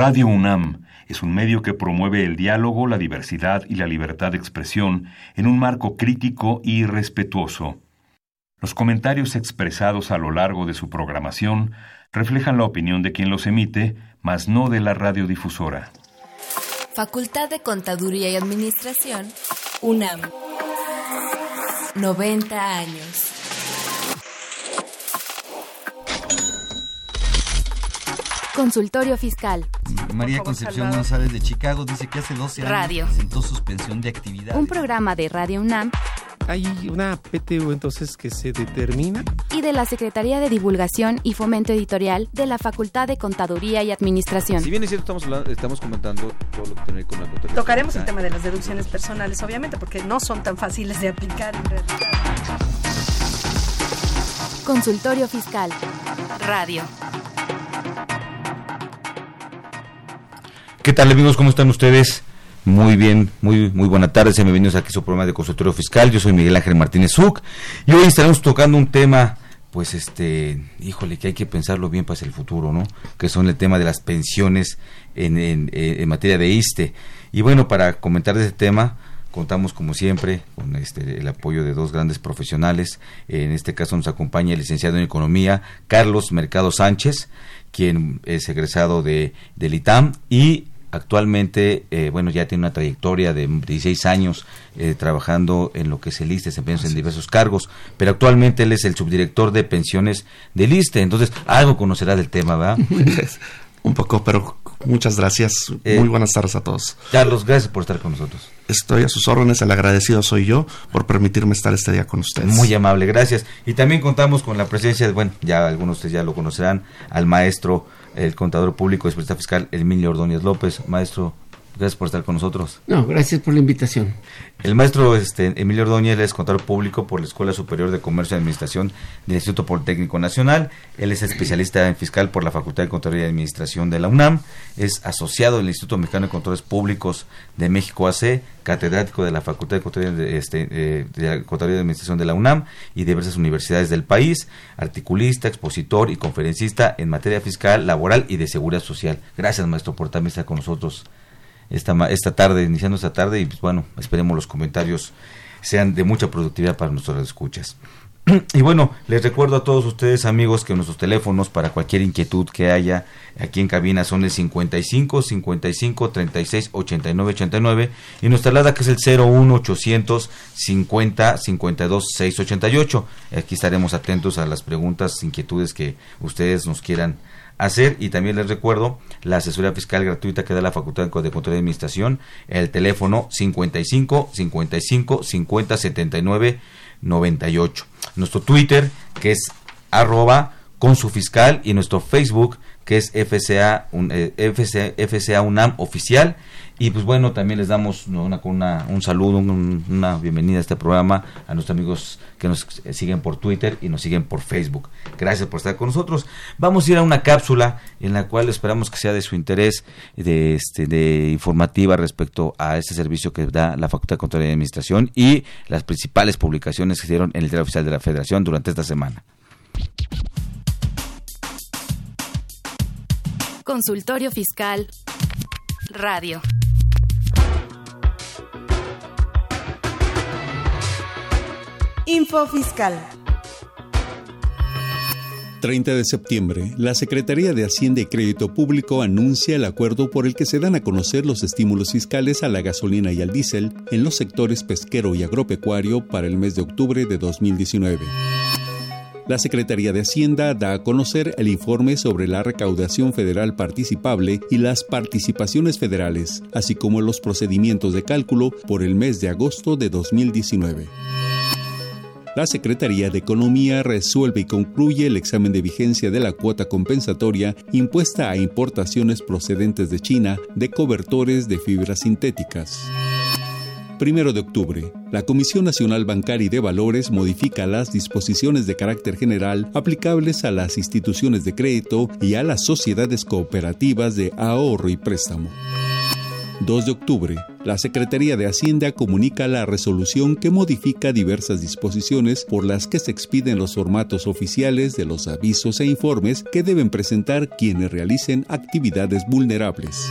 Radio UNAM es un medio que promueve el diálogo, la diversidad y la libertad de expresión en un marco crítico y respetuoso. Los comentarios expresados a lo largo de su programación reflejan la opinión de quien los emite, mas no de la radiodifusora. Facultad de Contaduría y Administración, UNAM. 90 años. Consultorio Fiscal. María Concepción González de Chicago dice que hace 12 años Radio. presentó suspensión de actividad. Un programa de Radio UNAM Hay una PTU entonces que se determina. y de la Secretaría de Divulgación y Fomento Editorial de la Facultad de Contaduría y Administración. Si bien es cierto, estamos, hablando- estamos comentando todo lo que tiene que ver con la contabilidad. Tocaremos el tema de las deducciones personales, obviamente, porque no son tan fáciles de aplicar en realidad. Consultorio Fiscal. Radio. ¿Qué tal amigos? ¿Cómo están ustedes? Muy bien, muy muy buena tarde. Sean bienvenidos aquí a su programa de consultorio fiscal. Yo soy Miguel Ángel Martínez Zuc y hoy estaremos tocando un tema, pues este, híjole, que hay que pensarlo bien para el futuro, ¿no? Que son el tema de las pensiones en, en, eh, materia de ISTE. Y bueno, para comentar de ese tema, contamos como siempre con este el apoyo de dos grandes profesionales. En este caso nos acompaña el licenciado en Economía, Carlos Mercado Sánchez, quien es egresado de, del ITAM y actualmente, eh, bueno, ya tiene una trayectoria de 16 años eh, trabajando en lo que es el ISTE, desempeñándose en diversos cargos, pero actualmente él es el subdirector de pensiones del ISTE, entonces algo conocerá del tema, ¿verdad? Un poco, pero muchas gracias. Eh, Muy buenas tardes a todos. Carlos, gracias por estar con nosotros. Estoy a sus órdenes, el agradecido soy yo por permitirme estar este día con ustedes. Muy amable, gracias. Y también contamos con la presencia, bueno, ya algunos de ustedes ya lo conocerán, al maestro, el contador público de Seguridad Fiscal, Emilio Ordóñez López. Maestro, gracias por estar con nosotros. No, gracias por la invitación. El maestro este, Emilio Ordóñez es contador público por la Escuela Superior de Comercio y Administración del Instituto Politécnico Nacional. Él es especialista en fiscal por la Facultad de Contaduría y Administración de la UNAM. Es asociado del Instituto Mexicano de Controles Públicos de México AC, catedrático de la Facultad de Contaduría, de, este, eh, de la Contaduría y Administración de la UNAM y diversas universidades del país. Articulista, expositor y conferencista en materia fiscal, laboral y de seguridad social. Gracias, maestro, por también estar con nosotros esta, esta tarde, iniciando esta tarde, y pues bueno, esperemos los comentarios sean de mucha productividad para nuestros escuchas. Y bueno, les recuerdo a todos ustedes amigos que nuestros teléfonos para cualquier inquietud que haya aquí en cabina son el 55 55 36 89 89 y nuestra alada que es el 01 800 50 52 688. Aquí estaremos atentos a las preguntas, inquietudes que ustedes nos quieran hacer y también les recuerdo la asesoría fiscal gratuita que da la Facultad de Contaduría y Administración, el teléfono 55 55 50 79 98. Nuestro Twitter que es arroba con su fiscal y nuestro Facebook que es FCA, un, eh, FCA UNAM oficial y pues bueno también les damos una, un saludo un- una bienvenida a este programa a nuestros amigos que nos siguen por Twitter y nos siguen por Facebook gracias por estar con nosotros vamos a ir a una cápsula en la cual esperamos que sea de su interés de este de informativa respecto a este servicio que da la Facultad de Control y Administración y las principales publicaciones que se dieron en el diario oficial de la Federación durante esta semana Consultorio Fiscal. Radio. Info Fiscal. 30 de septiembre, la Secretaría de Hacienda y Crédito Público anuncia el acuerdo por el que se dan a conocer los estímulos fiscales a la gasolina y al diésel en los sectores pesquero y agropecuario para el mes de octubre de 2019. La Secretaría de Hacienda da a conocer el informe sobre la recaudación federal participable y las participaciones federales, así como los procedimientos de cálculo por el mes de agosto de 2019. La Secretaría de Economía resuelve y concluye el examen de vigencia de la cuota compensatoria impuesta a importaciones procedentes de China de cobertores de fibras sintéticas. Primero de octubre, la Comisión Nacional Bancaria y de Valores modifica las disposiciones de carácter general aplicables a las instituciones de crédito y a las sociedades cooperativas de ahorro y préstamo. 2 de octubre, la Secretaría de Hacienda comunica la resolución que modifica diversas disposiciones por las que se expiden los formatos oficiales de los avisos e informes que deben presentar quienes realicen actividades vulnerables.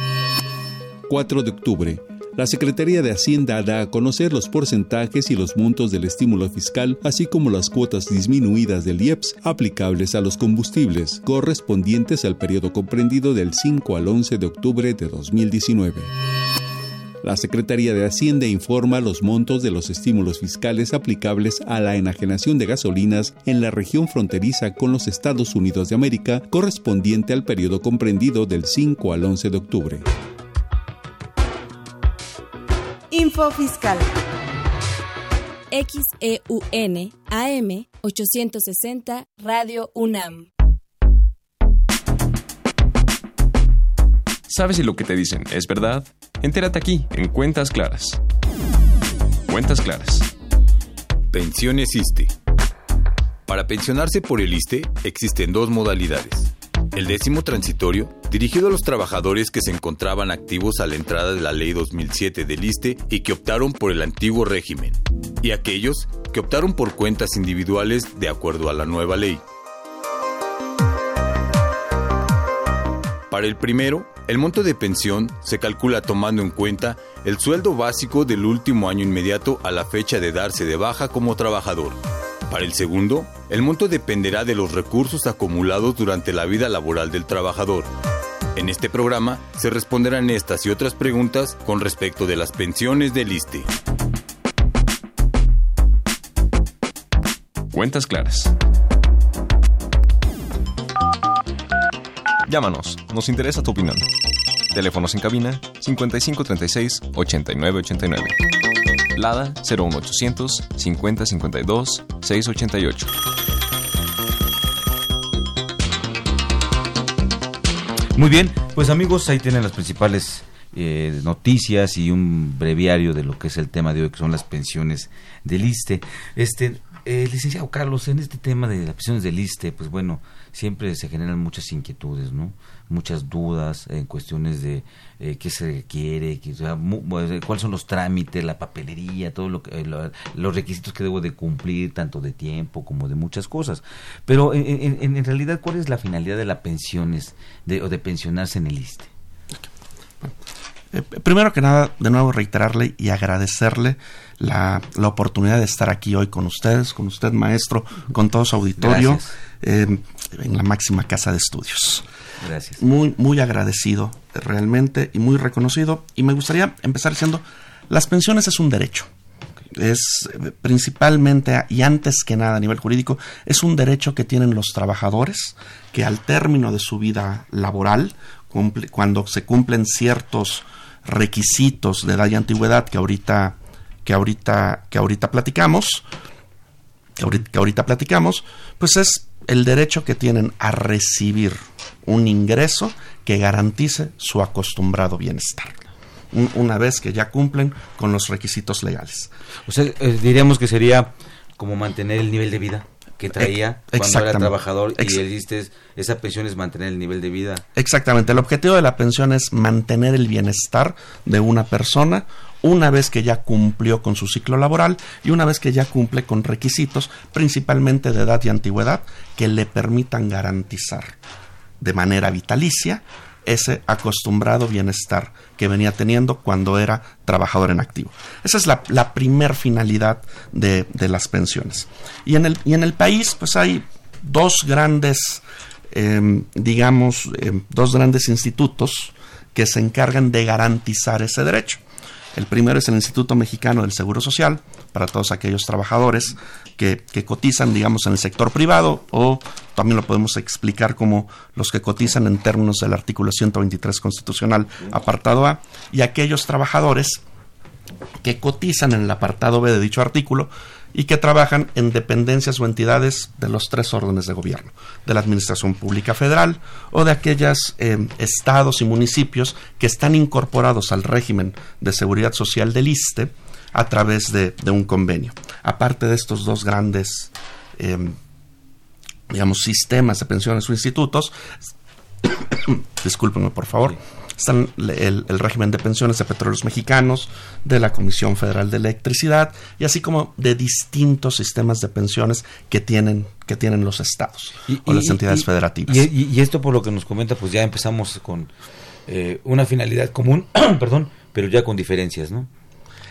4 de octubre, la Secretaría de Hacienda da a conocer los porcentajes y los montos del estímulo fiscal, así como las cuotas disminuidas del IEPS aplicables a los combustibles, correspondientes al periodo comprendido del 5 al 11 de octubre de 2019. La Secretaría de Hacienda informa los montos de los estímulos fiscales aplicables a la enajenación de gasolinas en la región fronteriza con los Estados Unidos de América, correspondiente al periodo comprendido del 5 al 11 de octubre. Info Fiscal. XEUN AM 860 Radio UNAM. ¿Sabes si lo que te dicen es verdad? Entérate aquí, en Cuentas Claras. Cuentas Claras. Pensiones ISTE. Para pensionarse por el ISTE existen dos modalidades. El décimo transitorio, dirigido a los trabajadores que se encontraban activos a la entrada de la Ley 2007 del ISTE y que optaron por el antiguo régimen, y aquellos que optaron por cuentas individuales de acuerdo a la nueva ley. Para el primero, el monto de pensión se calcula tomando en cuenta el sueldo básico del último año inmediato a la fecha de darse de baja como trabajador. Para el segundo, el monto dependerá de los recursos acumulados durante la vida laboral del trabajador. En este programa se responderán estas y otras preguntas con respecto de las pensiones del ISTE. Cuentas claras. Llámanos, nos interesa tu opinión. Teléfonos en cabina 5536 8989. Lada 01800 5052 688. Muy bien, pues amigos, ahí tienen las principales eh, noticias y un breviario de lo que es el tema de hoy, que son las pensiones del ISTE. Este, eh, licenciado Carlos, en este tema de las pensiones del ISTE, pues bueno, siempre se generan muchas inquietudes, ¿no? Muchas dudas en cuestiones de eh, qué se requiere, qué, cuáles son los trámites, la papelería, todo lo que, los requisitos que debo de cumplir, tanto de tiempo como de muchas cosas. Pero en, en, realidad, ¿cuál es la finalidad de las pensiones de, o de pensionarse en el ISTE? Eh, primero que nada, de nuevo reiterarle y agradecerle la, la, oportunidad de estar aquí hoy con ustedes, con usted maestro, con todo su auditorio, eh, en la máxima casa de estudios. Gracias. Muy, muy agradecido realmente y muy reconocido. Y me gustaría empezar diciendo, las pensiones es un derecho. Es eh, principalmente y antes que nada a nivel jurídico, es un derecho que tienen los trabajadores que al término de su vida laboral, cuando se cumplen ciertos requisitos de edad y antigüedad que ahorita que ahorita que ahorita platicamos que ahorita, platicamos pues es el derecho que tienen a recibir un ingreso que garantice su acostumbrado bienestar una vez que ya cumplen con los requisitos legales. O sea, eh, diríamos que sería como mantener el nivel de vida que traía cuando era trabajador y el esa pensión es mantener el nivel de vida. Exactamente, el objetivo de la pensión es mantener el bienestar de una persona una vez que ya cumplió con su ciclo laboral y una vez que ya cumple con requisitos, principalmente de edad y antigüedad, que le permitan garantizar de manera vitalicia ese acostumbrado bienestar que venía teniendo cuando era trabajador en activo. Esa es la, la primer finalidad de, las pensiones. Y en, el, y en el país, pues hay dos grandes, em, digamos, em, dos grandes institutos que se encargan de garantizar ese derecho. El primero es el Instituto Mexicano del Seguro Social, para todos aquellos trabajadores que, cotizan, digamos, en el sector privado o también lo podemos explicar como los que cotizan en términos del artículo 123 constitucional, apartado A, y aquellos trabajadores que cotizan en el apartado B de dicho artículo y que trabajan en dependencias o entidades de los tres órdenes de gobierno, de la Administración Pública Federal o de aquellos eh, estados y municipios que están incorporados al régimen de seguridad social del ISTE a través de, un convenio. Aparte de estos dos grandes, em, digamos, sistemas de pensiones o institutos, discúlpenme por favor, están el, el, régimen de pensiones de petróleos mexicanos, de la Comisión Federal de Electricidad y así como de distintos sistemas de pensiones que tienen que tienen los estados o las entidades federativas. Y, esto por lo que nos comenta, pues ya empezamos con eh, una finalidad común, perdón, pero ya con diferencias, ¿no?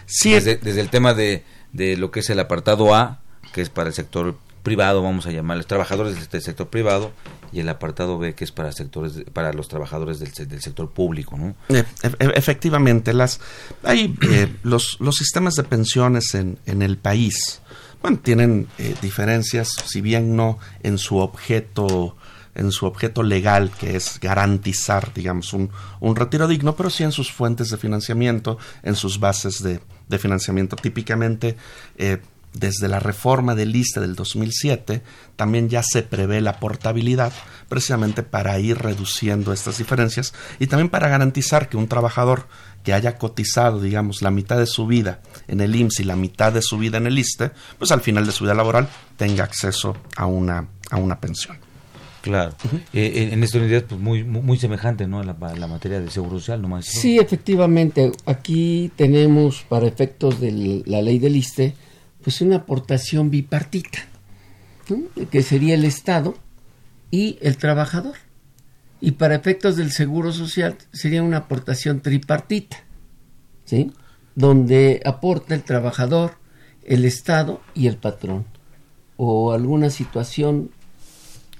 Sí. Desde, desde el tema de, de lo que es el apartado A, que es para el sector privado, vamos a llamarles trabajadores del sector privado, y el apartado B que es para sectores para los trabajadores del, del sector público, ¿no? E, e, efectivamente, las hay eh, los los sistemas de pensiones en, en el país, bueno, tienen eh, diferencias, si bien no en su objeto en su objeto legal, que es garantizar, digamos, un, un retiro digno, pero sí en sus fuentes de financiamiento, en sus bases de, de financiamiento. Típicamente, eh, desde la reforma del ISTE del 2007, también ya se prevé la portabilidad, precisamente para ir reduciendo estas diferencias y también para garantizar que un trabajador que haya cotizado, digamos, la mitad de su vida en el IMSS y la mitad de su vida en el ISTE, pues al final de su vida laboral tenga acceso a una, a una pensión. Claro. Eh, en esta unidad, pues muy, muy, semejante, ¿no? La, la materia de seguro social, ¿no, Sí, efectivamente. Aquí tenemos, para efectos de la ley del ISTE, pues una aportación bipartita, que sería el Estado y el trabajador. Y para efectos del Seguro Social sería una aportación tripartita, ¿sí? Donde aporta el trabajador, el Estado y el patrón. ¿O alguna situación,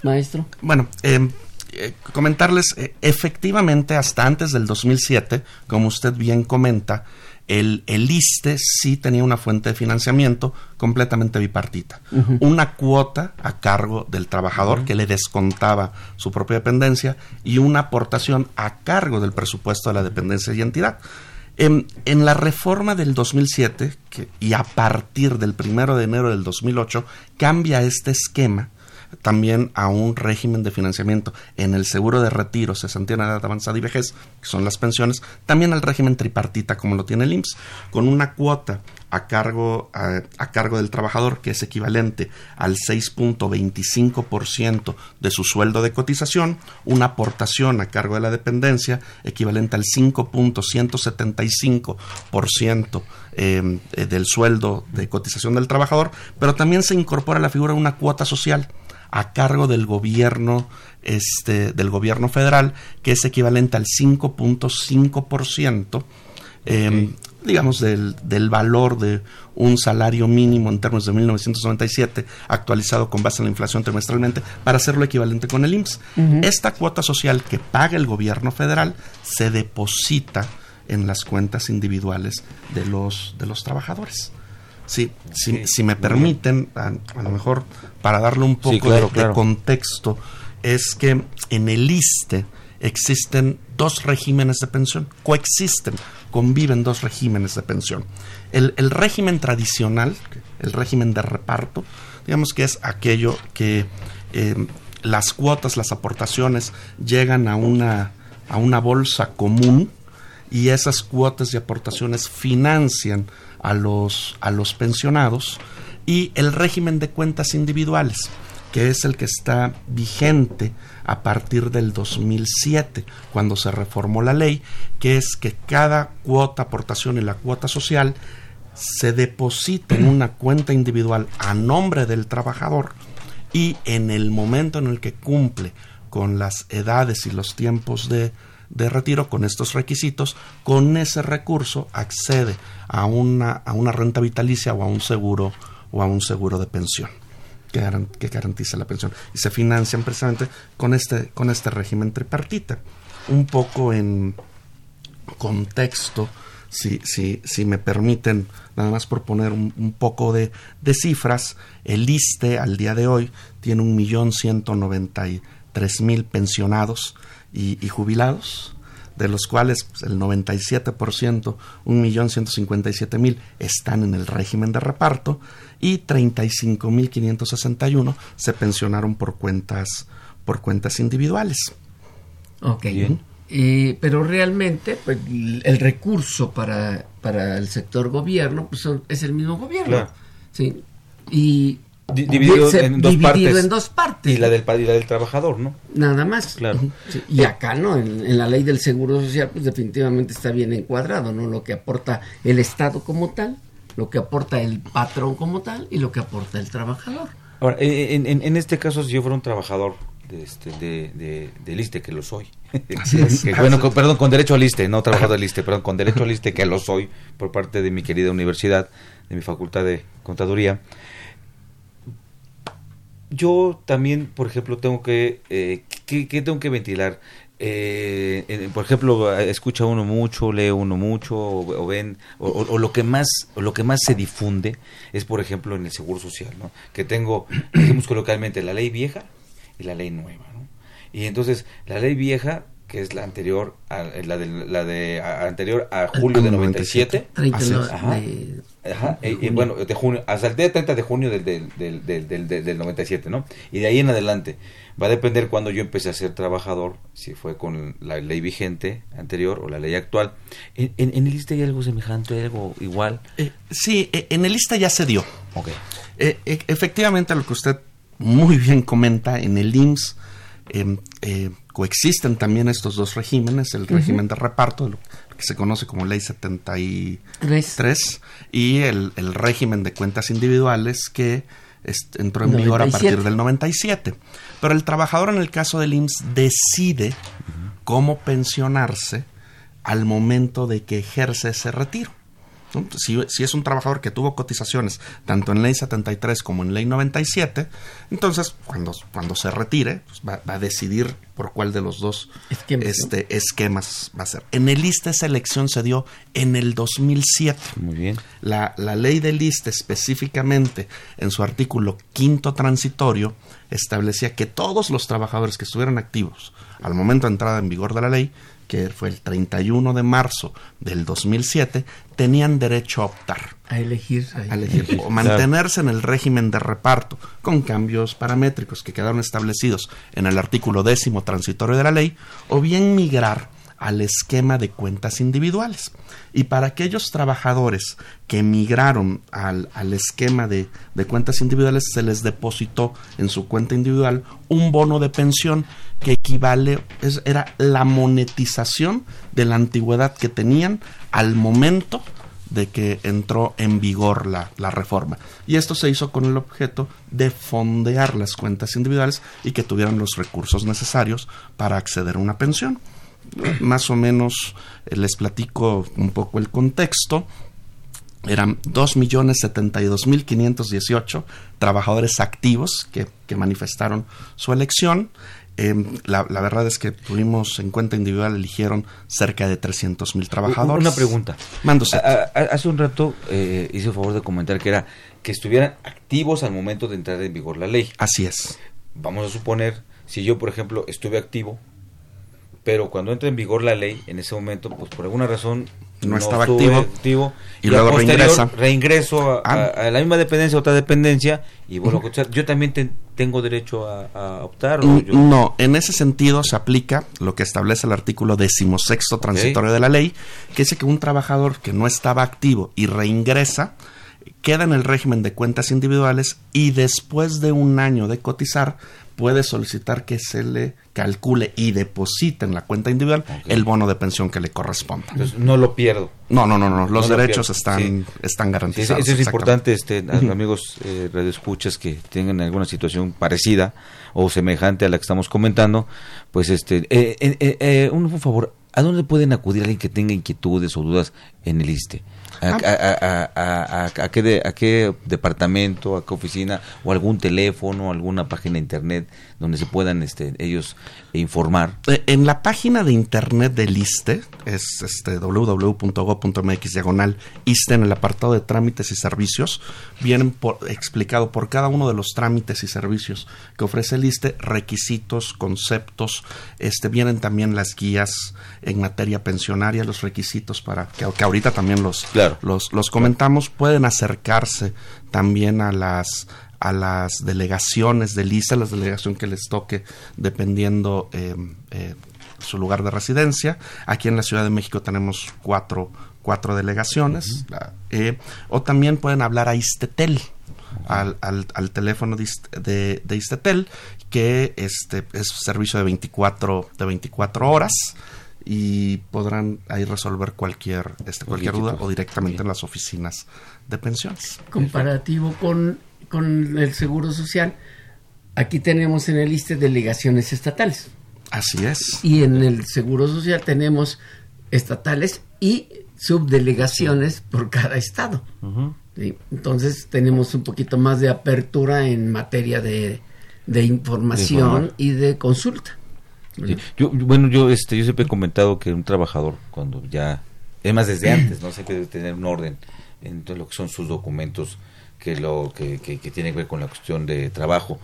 maestro? Bueno, em, eh, comentarles, eh, efectivamente, hasta antes del 2007, como usted bien comenta, el, el ISTE sí tenía una fuente de financiamiento completamente bipartita. Una cuota a cargo del trabajador que le descontaba su propia dependencia y una aportación a cargo del presupuesto de la dependencia y entidad. En, en la reforma del 2007 que, y a partir del primero de enero del 2008 cambia este esquema también a un régimen de financiamiento. En el seguro de retiro, cesantía en edad avanzada y vejez, que son las pensiones, también al régimen tripartita como lo tiene el IMSS, con una cuota a cargo, a, cargo del trabajador que es equivalente al 6.25% de su sueldo de cotización, una aportación a cargo de la dependencia equivalente al 5.175% eh, del sueldo de cotización del trabajador, pero también se incorpora la figura de una cuota social a cargo del gobierno este del gobierno federal que es equivalente al 5.5% eh, digamos del, del, valor de un salario mínimo en términos de 1997 actualizado con base en la inflación trimestralmente para hacerlo equivalente con el IMSS. Esta cuota social que paga el gobierno federal se deposita en las cuentas individuales de los de los trabajadores. Sí, si, me permiten, a, lo mejor para darle un poco de, contexto, es que en el ISTE existen dos regímenes de pensión, coexisten, conviven dos regímenes de pensión. El, régimen tradicional, el régimen de reparto, digamos que es aquello que eh, las cuotas, las aportaciones llegan a una, a una bolsa común y esas cuotas y aportaciones financian a los, a los pensionados y el régimen de cuentas individuales, que es el que está vigente a partir del 2007, cuando se reformó la ley, que es que cada cuota aportación y la cuota social se deposita en una cuenta individual a nombre del trabajador y en el momento en el que cumple con las edades y los tiempos de de retiro con estos requisitos, con ese recurso accede a una, a una renta vitalicia o a un seguro o a un seguro de pensión que, garantiza la pensión y se financian precisamente con este, con este régimen tripartita. Un poco en contexto, si, si, si me permiten, nada más por poner un, un, poco de, de cifras, el ISTE al día de hoy tiene un millón ciento noventa y tres mil pensionados y, jubilados, de los cuales pues, el 97%, 1.157.000, están en el régimen de reparto y 35.561 se pensionaron por cuentas, por cuentas individuales. Ok. Bien. pero realmente pues, el recurso para, para el sector gobierno pues, es el mismo gobierno. ¿sí? Y dividido, en, dos partes. en dos partes. Y la del, y la del trabajador, ¿no? Nada más. Claro. y acá, ¿no? En, la ley del Seguro Social, pues definitivamente está bien encuadrado, ¿no? Lo que aporta el Estado como tal, lo que aporta el patrón como tal y lo que aporta el trabajador. Ahora, en, en este caso, si yo fuera un trabajador de, este, de, de, liste, que lo soy. bueno, perdón, con derecho al liste, no trabajador del liste, perdón, con derecho al liste, que lo soy por parte de mi querida universidad, de mi facultad de contaduría. Yo también, por ejemplo, tengo que, eh, ¿qué, tengo que ventilar? Eh, por ejemplo, escucha uno mucho, lee uno mucho, o, ven, o, lo que más, lo que más se difunde es, por ejemplo, en el seguro social, ¿no? Que tengo, digamos coloquialmente, la ley vieja y la ley nueva, ¿no? Y entonces, la ley vieja que es la anterior a la de, la de anterior a julio de 97. 30 ajá, ajá, y, bueno, de junio, hasta el día 30 de junio del, del, del, del, del, 97, ¿no? Y de ahí en adelante va a depender cuando yo empecé a ser trabajador, si fue con la ley vigente anterior o la ley actual. ¿En, en, el lista hay algo semejante, algo igual? Eh, sí, eh, en el lista ya se dio. Okay. Eh, efectivamente, lo que usted muy bien comenta, en el IMSS em, eh, coexisten también estos dos regímenes, el régimen de reparto, lo que se conoce como Ley 73, y el, el, régimen de cuentas individuales que entró en vigor a partir del 97. Pero el trabajador en el caso del IMSS decide cómo pensionarse al momento de que ejerce ese retiro. Si, es un trabajador que tuvo cotizaciones tanto en ley 73 como en ley 97, entonces cuando, cuando se retire pues, va, a decidir por cuál de los dos este, esquemas va a ser. En el ISTE esa elección se dio en el 2007. Muy bien. La, la ley del ISTE específicamente en su artículo quinto transitorio establecía que todos los trabajadores que estuvieran activos al momento de entrada en vigor de la ley que fue el 31 de marzo del 2007, tenían derecho a optar. A elegir. A elegir. o mantenerse en el régimen de reparto, con cambios paramétricos que quedaron establecidos en el artículo décimo transitorio de la ley, o bien migrar al esquema de cuentas individuales. Y para aquellos trabajadores que migraron al, al esquema de, de, cuentas individuales, se les depositó en su cuenta individual un bono de pensión que equivale, es, era la monetización de la antigüedad que tenían al momento de que entró en vigor la, la, reforma. Y esto se hizo con el objeto de fondear las cuentas individuales y que tuvieran los recursos necesarios para acceder a una pensión más o menos eh, les platico un poco el contexto. Eran 2.072.518 trabajadores activos que, manifestaron su elección. Em, la, verdad es que tuvimos en cuenta individual, eligieron cerca de 300.000 trabajadores. Una pregunta. Mándose. hace un rato eh, hice el favor de comentar que era que estuvieran activos al momento de entrar en vigor la ley. Así es. Vamos a suponer, si yo, por ejemplo, estuve activo, pero cuando entra en vigor la ley, en ese momento, pues por alguna razón no, estaba activo, y, luego reingreso reingreso ah. a, la misma dependencia, otra dependencia, y bueno, yo también tengo derecho a, optar. No, en ese sentido se aplica lo que establece el artículo decimosexto transitorio de la ley, que dice que un trabajador que no estaba activo y reingresa, queda en el régimen de cuentas individuales y después de un año de cotizar puede solicitar que se le calcule y deposite en la cuenta individual el bono de pensión que le corresponda. Entonces, no lo pierdo. No, no, no, no. los derechos están, están garantizados. eso es importante, este, amigos eh, radioescuchas que tengan alguna situación parecida o semejante a la que estamos comentando, pues este, eh, eh, eh un favor, ¿a dónde pueden acudir alguien que tenga inquietudes o dudas en el ISTE? A, a, qué a qué departamento, a qué oficina, o algún teléfono, alguna página de internet donde se puedan este, ellos informar. Eh, en la página de internet del ISTE, es este www.go.mx diagonal ISTE, en el apartado de trámites y servicios, vienen por, explicado por cada uno de los trámites y servicios que ofrece el ISTE, requisitos, conceptos, este, vienen también las guías en materia pensionaria, los requisitos para que, que ahorita también los, los, los comentamos, pueden acercarse también a las a las delegaciones de lista, la delegación que les toque dependiendo eh, eh, su lugar de residencia. Aquí en la Ciudad de México tenemos cuatro, cuatro delegaciones. Eh, o también pueden hablar a Istetel. al, al, teléfono de, de, Istetel, que este es servicio de 24, de 24 horas y podrán ahí resolver cualquier, este, cualquier duda o directamente en las oficinas de pensiones. Comparativo con, con el Seguro Social, aquí tenemos en el ISTE delegaciones estatales. Así es. Y en el Seguro Social tenemos estatales y subdelegaciones por cada estado. Entonces tenemos un poquito más de apertura en materia de, información y de consulta. Yo, bueno, yo, este, yo siempre he comentado que un trabajador cuando ya, es más desde antes, no que debe tener un orden en todo lo que son sus documentos que lo que, que, que tiene que ver con la cuestión de trabajo,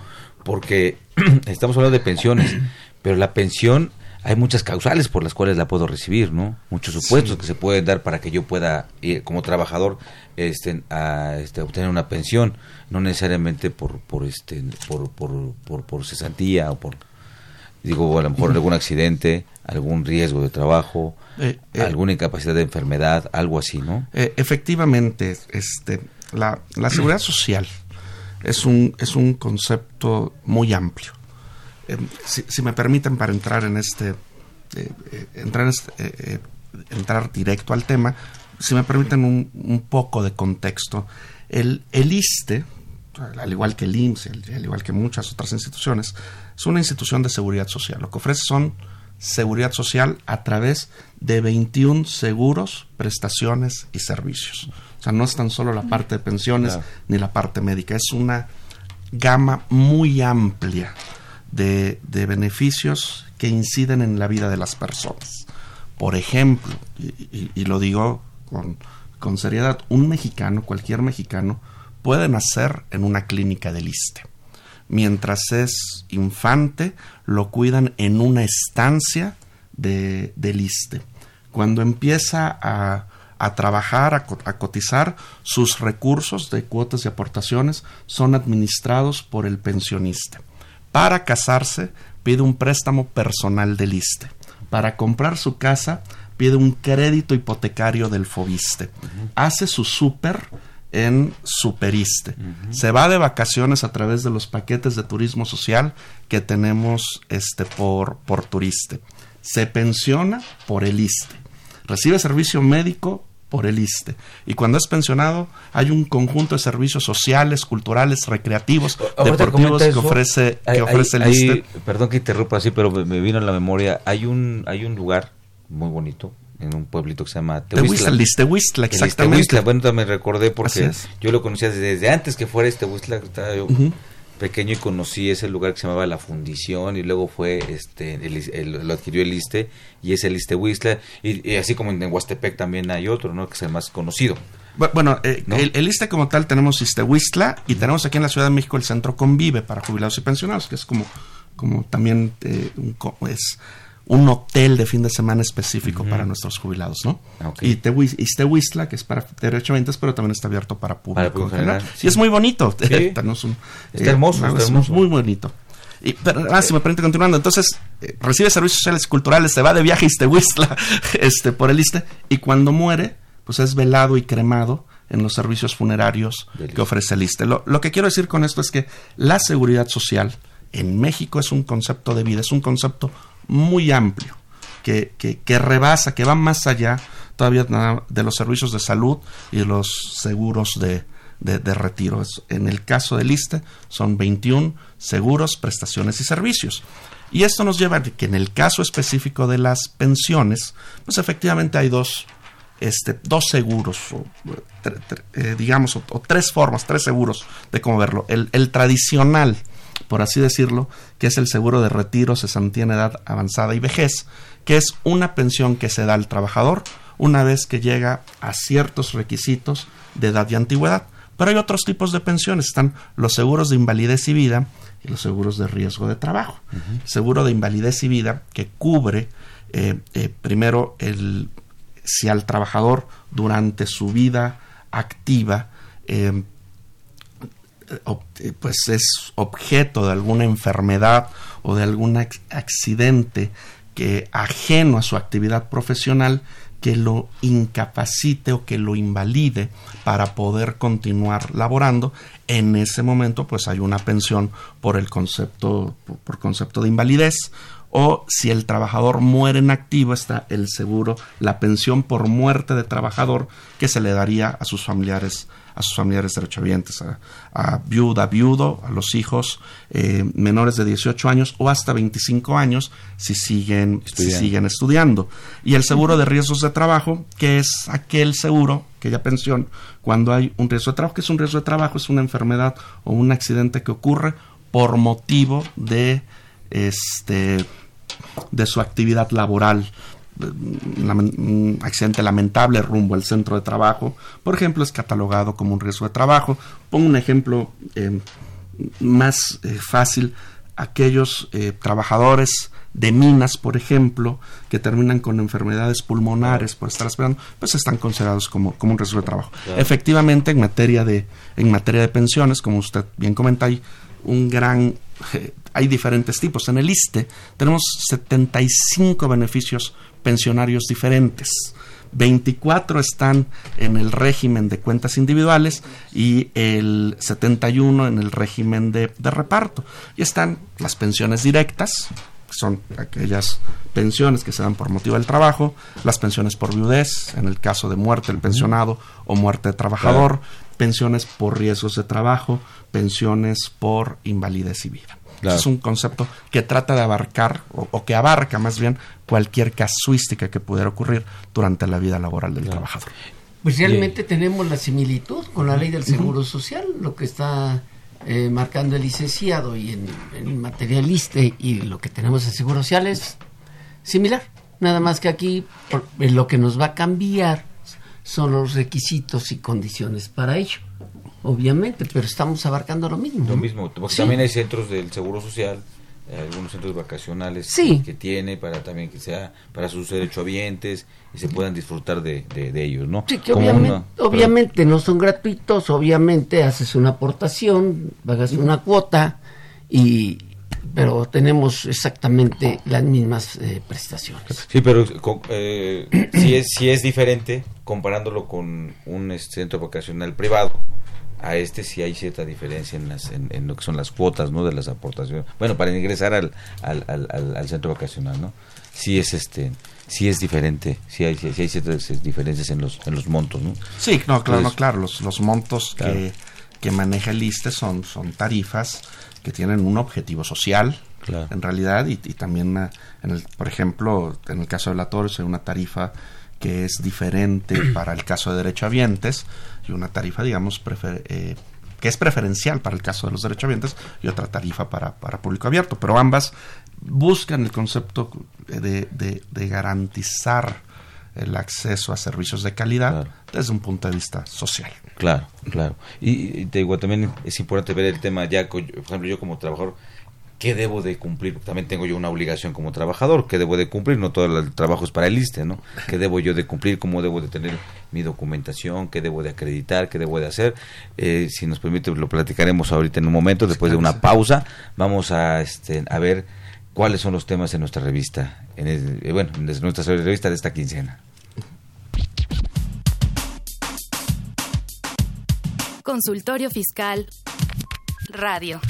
porque estamos hablando de pensiones, pero la pensión hay muchas causales por las cuales la puedo recibir, ¿no? Muchos supuestos que se pueden dar para que yo pueda, como trabajador, este, a, este, obtener una pensión, no necesariamente por, por, este, por, por, por, por cesantía o por, digo, a lo mejor algún accidente, algún riesgo de trabajo, eh, eh, alguna incapacidad de enfermedad, algo así, ¿no? Eh, efectivamente, este, la, la seguridad social es un, es un concepto muy amplio eh, si, me permiten para entrar en este, eh, eh, entrar, este entrar directo al tema, si me permiten un, poco de contexto, el, el ISTE, al igual que el IMSS, al igual que muchas otras instituciones, es una institución de seguridad social. Lo que ofrece son seguridad social a través de 21 seguros, prestaciones y servicios. O sea, no es tan solo la parte de pensiones ni la parte médica, es una gama muy amplia de, beneficios que inciden en la vida de las personas. Por ejemplo, y, lo digo con, con, seriedad, un mexicano, cualquier mexicano, puede nacer en una clínica de liste. Mientras es infante, lo cuidan en una estancia de, de liste. Cuando empieza a, a trabajar, a, a, cotizar, sus recursos de cuotas y aportaciones son administrados por el pensionista. Para casarse, pide un préstamo personal del ISTE. Para comprar su casa, pide un crédito hipotecario del FOBISTE. Hace su súper en Superiste. Se va de vacaciones a través de los paquetes de turismo social que tenemos este, por, por Turiste. Se pensiona por el ISTE. Recibe servicio médico por el ISTE. Y cuando es pensionado, hay un conjunto de servicios sociales, culturales, recreativos, deportivos que ofrece, que ofrece el ISTE. perdón que interrumpa así, pero me vino a la memoria. Hay un, hay un lugar muy bonito en un pueblito que se llama Tehuistla. Tehuistla, exactamente. Bueno, me recordé porque yo lo conocía desde, antes que fuera este Tehuistla, estaba yo pequeño y conocí ese lugar que se llamaba La Fundición y luego fue este lo adquirió el ISTE y es el ISTE Huistla y, así como en Huastepec también hay otro, ¿no? Que es el más conocido. Bueno, eh, el, ISTE como tal tenemos ISTE Huistla y tenemos aquí en la Ciudad de México el Centro Convive para jubilados y pensionados, que es como, como también eh, un, es un hotel de fin de semana específico para nuestros jubilados, ¿no? Y Tehuistla, que es para derechamente, pero también está abierto para público. general. Y es muy bonito. está hermoso, es muy bonito. Y, pero, ah, si me permite continuando, entonces eh, recibe servicios sociales y culturales, se va de viaje a Istehuistla este, por el Iste, y cuando muere, pues es velado y cremado en los servicios funerarios que ofrece el Iste. Lo, lo que quiero decir con esto es que la seguridad social en México es un concepto de vida, es un concepto muy amplio, que, que, rebasa, que va más allá todavía de los servicios de salud y los seguros de, de, retiro. En el caso del ISTE son 21 seguros, prestaciones y servicios. Y esto nos lleva a que en el caso específico de las pensiones, pues efectivamente hay dos, este, dos seguros, o, eh, digamos, o, tres formas, tres seguros de cómo verlo. El, el tradicional, por así decirlo, que es el seguro de retiro, cesantía en edad avanzada y vejez, que es una pensión que se da al trabajador una vez que llega a ciertos requisitos de edad y antigüedad. Pero hay otros tipos de pensiones, están los seguros de invalidez y vida y los seguros de riesgo de trabajo. Seguro de invalidez y vida que cubre eh, eh, primero el, si al trabajador durante su vida activa eh, eh, pues es objeto de alguna enfermedad o de algún accidente que ajeno a su actividad profesional que lo incapacite o que lo invalide para poder continuar laborando, en ese momento pues hay una pensión por el concepto por concepto de invalidez o si el trabajador muere en activo está el seguro, la pensión por muerte de trabajador que se le daría a sus familiares a sus familiares derechohabientes, a, a viuda, viudo, a los hijos eh, menores de 18 años o hasta 25 años si siguen, si siguen estudiando. Y el seguro de riesgos de trabajo, que es aquel seguro, aquella pensión, cuando hay un riesgo de trabajo, que es un riesgo de trabajo, es una enfermedad o un accidente que ocurre por motivo de este de su actividad laboral un accidente lamentable rumbo al centro de trabajo, por ejemplo, es catalogado como un riesgo de trabajo. Pongo un ejemplo eh, más eh, fácil, aquellos eh, trabajadores de minas, por ejemplo, que terminan con enfermedades pulmonares por estar esperando, pues están considerados como, como un riesgo de trabajo. Efectivamente, en materia de, en materia de pensiones, como usted bien comenta, hay un gran hay diferentes tipos. En el ISTE tenemos 75 beneficios pensionarios diferentes. 24 están en el régimen de cuentas individuales y el 71 en el régimen de, reparto. Y están las pensiones directas, que son aquellas pensiones que se dan por motivo del trabajo, las pensiones por viudez, en el caso de muerte del pensionado o muerte de trabajador, pensiones por riesgos de trabajo, pensiones por invalidez y vida. Es un concepto que trata de abarcar, o, que abarca más bien, cualquier casuística que pudiera ocurrir durante la vida laboral del trabajador. Pues realmente tenemos la similitud con la ley del Seguro Social, lo que está eh, marcando el licenciado y en, en materialiste y lo que tenemos en Seguro Social es similar. Nada más que aquí lo que nos va a cambiar son los requisitos y condiciones para ello obviamente, pero estamos abarcando lo mismo. Lo mismo, porque también hay centros del Seguro Social, eh, algunos centros vacacionales que, tiene para también que sea para sus derechohabientes y se puedan disfrutar de, de, ellos, ¿no? Sí, que obviamente, no son gratuitos, obviamente haces una aportación, pagas una cuota y pero tenemos exactamente las mismas eh, prestaciones. Sí, pero eh, si es si es diferente comparándolo con un este, centro vacacional privado a este sí hay cierta diferencia en, las, en, lo que son las cuotas no de las aportaciones. Bueno para ingresar al, al, al, centro vacacional no sí es este sí es diferente sí hay, sí hay ciertas diferencias en los en los montos no sí no claro claro los, los montos que, que maneja el ISTE son son tarifas que tienen un objetivo social en realidad y, también ah, en el, por ejemplo en el caso de la Torres hay una tarifa que es diferente para el caso de derechohabientes y una tarifa, digamos, eh, que es preferencial para el caso de los derechohabientes y otra tarifa para, para público abierto. Pero ambas buscan el concepto de, de, garantizar el acceso a servicios de calidad desde un punto de vista social. Claro, claro. Y, te digo, también es importante ver el tema ya, por ejemplo, yo como trabajador qué debo de cumplir, también tengo yo una obligación como trabajador, qué debo de cumplir, no todo el trabajo es para el ISTE, ¿no? ¿Qué debo yo de cumplir, cómo debo de tener mi documentación, qué debo de acreditar, qué debo de hacer? Eh, si nos permite, lo platicaremos ahorita en un momento, después de una pausa, vamos a, este, a ver cuáles son los temas en nuestra revista, en eh, bueno, en nuestra revista de esta quincena. Consultorio Fiscal Radio.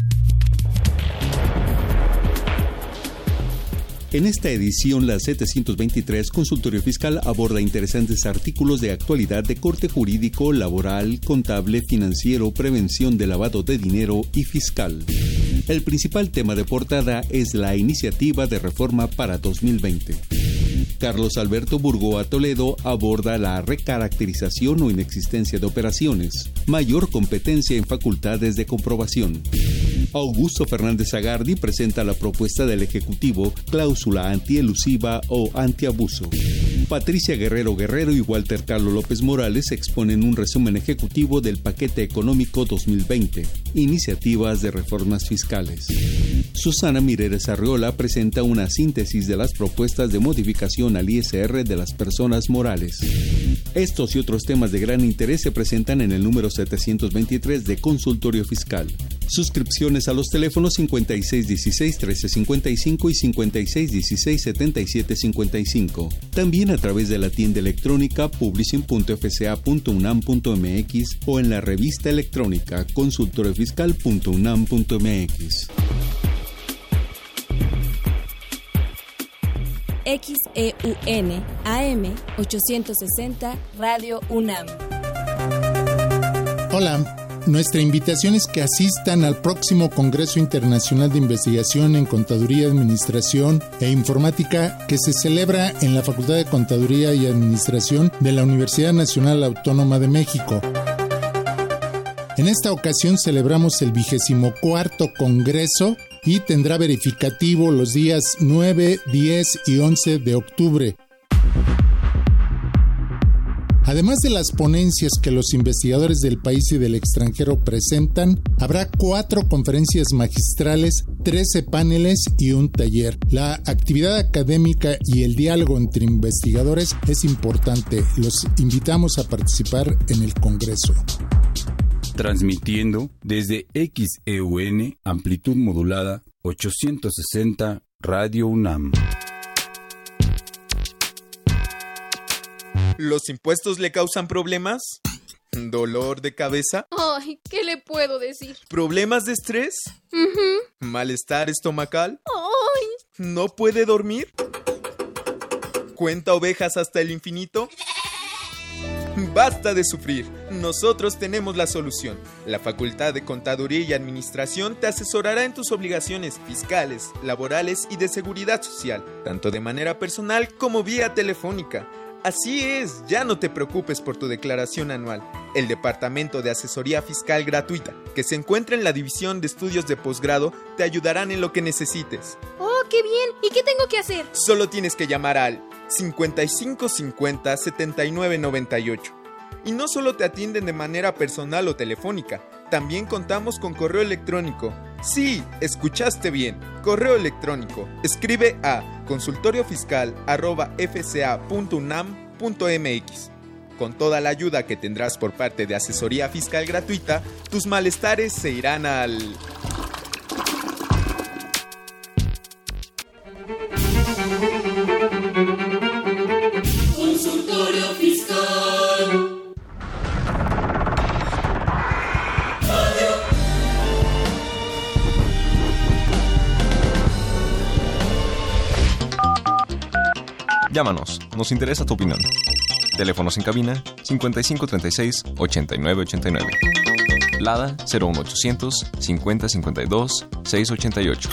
En esta edición, la 723 Consultorio Fiscal aborda interesantes artículos de actualidad de corte jurídico, laboral, contable, financiero, prevención de lavado de dinero y fiscal. El principal tema de portada es la iniciativa de reforma para 2020. Carlos Alberto Burgoa Toledo aborda la recaracterización o inexistencia de operaciones, mayor competencia en facultades de comprobación. Augusto Fernández Agardi presenta la propuesta del Ejecutivo cláusula antielusiva o antiabuso. Patricia Guerrero Guerrero y Walter Carlos López Morales exponen un resumen ejecutivo del paquete económico 2020, iniciativas de reformas fiscales. Susana Mireles Arriola presenta una síntesis de las propuestas de modificación al ISR de las personas morales. Estos y otros temas de gran interés se presentan en el número 723 de Consultorio Fiscal. Suscripciones a los teléfonos 5616-1355 y 5616-7755. También a través de la tienda electrónica publishing.fca.unam.mx o en la revista electrónica consultorofiscal.unam.mx. XEUN AM 860 Radio UNAM. Hola. Nuestra invitación es que asistan al próximo Congreso Internacional de Investigación en Contaduría, Administración e Informática que se celebra en la Facultad de Contaduría y Administración de la Universidad Nacional Autónoma de México. En esta ocasión celebramos el vigésimo cuarto Congreso y tendrá verificativo los días 9, 10 y 11 de octubre. Además de las ponencias que los investigadores del país y del extranjero presentan, habrá cuatro conferencias magistrales, 13 paneles y un taller. La actividad académica y el diálogo entre investigadores es importante. Los invitamos a participar en el Congreso. Transmitiendo desde XEUN, amplitud modulada 860 Radio UNAM. ¿Los impuestos le causan problemas? ¿Dolor de cabeza? Ay, ¿qué le puedo decir? ¿Problemas de estrés? ¿Malestar estomacal? Ay. ¿No puede dormir? ¿Cuenta ovejas hasta el infinito? Basta de sufrir. Nosotros tenemos la solución. La Facultad de Contaduría y Administración te asesorará en tus obligaciones fiscales, laborales y de seguridad social, tanto de manera personal como vía telefónica. Así es, ya no te preocupes por tu declaración anual. El Departamento de Asesoría Fiscal Gratuita, que se encuentra en la División de Estudios de Posgrado, te ayudarán en lo que necesites. ¡Oh, qué bien! ¿Y qué tengo que hacer? Solo tienes que llamar al 5550 7998. Y no solo te atienden de manera personal o telefónica, también contamos con correo electrónico. Sí, escuchaste bien. Correo electrónico. Escribe a consultoriofiscal.fca.unam.mx. Con toda la ayuda que tendrás por parte de asesoría fiscal gratuita, tus malestares se irán al... Llámanos, nos interesa tu opinión. Teléfonos en cabina 5536 8989. Lada 01800 5052 688.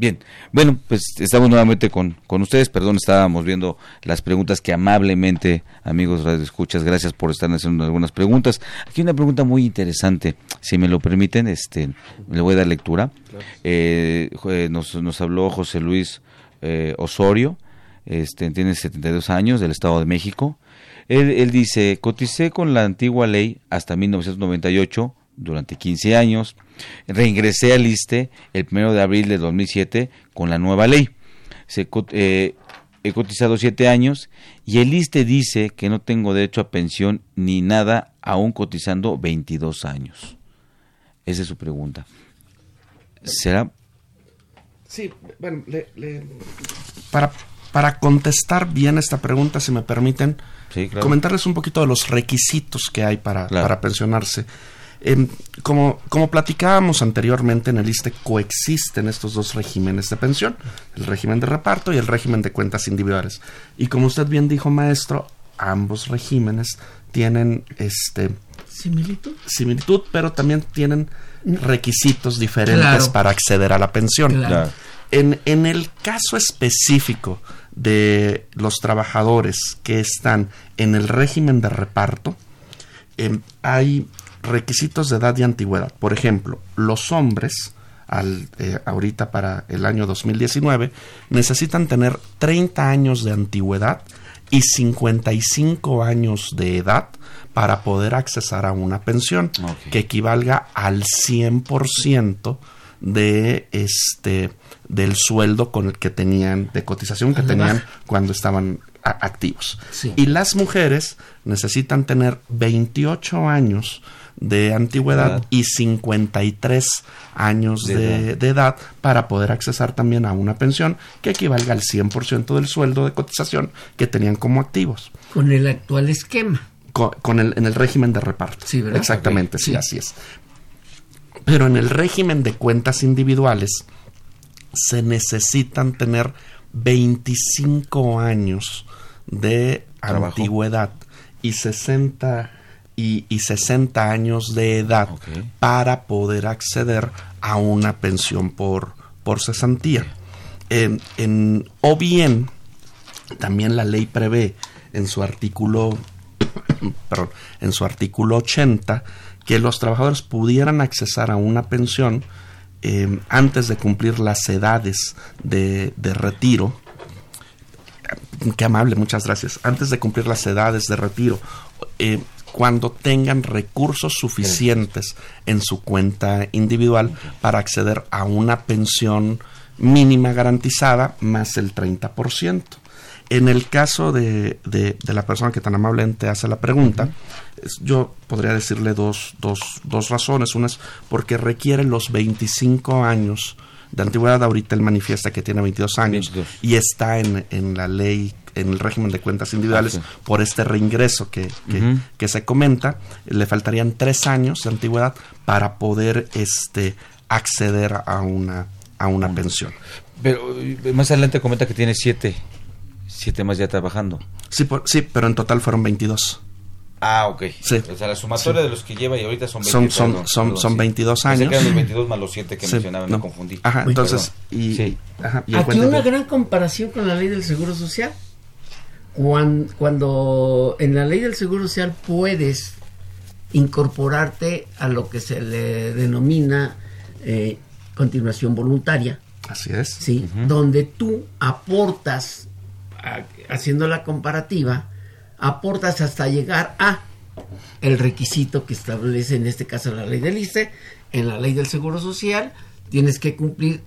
Bien, bueno, pues estamos nuevamente con, con ustedes. Perdón, estábamos viendo las preguntas que amablemente, amigos Radio Escuchas, gracias por estar haciendo algunas preguntas. Aquí una pregunta muy interesante, si me lo permiten, este, le voy a dar lectura. Eh, nos, nos habló José Luis eh, Osorio, este, tiene 72 años, del Estado de México. Él, él dice, coticé con la antigua ley hasta 1998 durante 15 años. Reingresé al ISTE el 1 de abril de 2007 con la nueva ley. Se, eh, he cotizado 7 años y el ISTE dice que no tengo derecho a pensión ni nada aún cotizando 22 años. Esa es su pregunta. ¿Será? Sí, bueno, le, le... Para, para contestar bien esta pregunta, si me permiten, sí, claro. comentarles un poquito de los requisitos que hay para, claro. para pensionarse. Eh, como, como platicábamos anteriormente en el ISTE, coexisten estos dos regímenes de pensión, el régimen de reparto y el régimen de cuentas individuales. Y como usted bien dijo, maestro, ambos regímenes tienen este similitud, similitud pero también tienen requisitos diferentes Claro. para acceder a la pensión. Claro. En, en el caso específico de los trabajadores que están en el régimen de reparto, eh, hay requisitos de edad y antigüedad. Por ejemplo, los hombres, al, eh, ahorita para el año 2019, necesitan tener 30 años de antigüedad y 55 años de edad para poder accesar a una pensión que equivalga al 100% de este del sueldo con el que tenían de cotización que tenían cuando estaban activos. Y las mujeres necesitan tener 28 años de antigüedad y 53 años de, edad. para poder accesar también a una pensión que equivalga al 100% del sueldo de cotización que tenían como activos. Con el actual esquema. Con, el, en el régimen de reparto. Sí, ¿verdad? Exactamente, sí, así es. Pero en el régimen de cuentas individuales se necesitan tener 25 años de antigüedad y 60 y, 60 años de edad para poder acceder a una pensión por, por cesantía. En, o bien, también la ley prevé en su artículo, perdón, en su artículo 80 que los trabajadores pudieran accesar a una pensión eh, antes de cumplir las edades de, de retiro qué amable, muchas gracias. Antes de cumplir las edades de retiro, eh, cuando tengan recursos suficientes en su cuenta individual para acceder a una pensión mínima garantizada más el 30%. En el caso de, de, la persona que tan amablemente hace la pregunta, yo podría decirle dos, dos, dos razones. Una es porque requiere los 25 años de antigüedad. Ahorita él manifiesta que tiene 22 años y está en, en, la ley, en el régimen de cuentas individuales por este reingreso que, que, se comenta. Le faltarían tres años de antigüedad para poder este, acceder a una, a una pensión. Pero eh, más adelante comenta que tiene siete, siete más ya trabajando. Sí, sí, pero en total fueron 22. Ah, ok. Sí. O sea, la sumatoria de los que lleva y ahorita son 22 Son, son, son, son 22 años. Se los 22 más los 7 que mencionaba, me confundí. Ajá, entonces... Y, sí. ajá, y Aquí una gran comparación con la ley del Seguro Social. Cuando, cuando en la ley del Seguro Social puedes incorporarte a lo que se le denomina eh, continuación voluntaria. Así es. Sí, donde tú aportas, haciendo la comparativa, aportas hasta llegar a el requisito que establece en este caso la ley del ICE, en la ley del Seguro Social, tienes que cumplir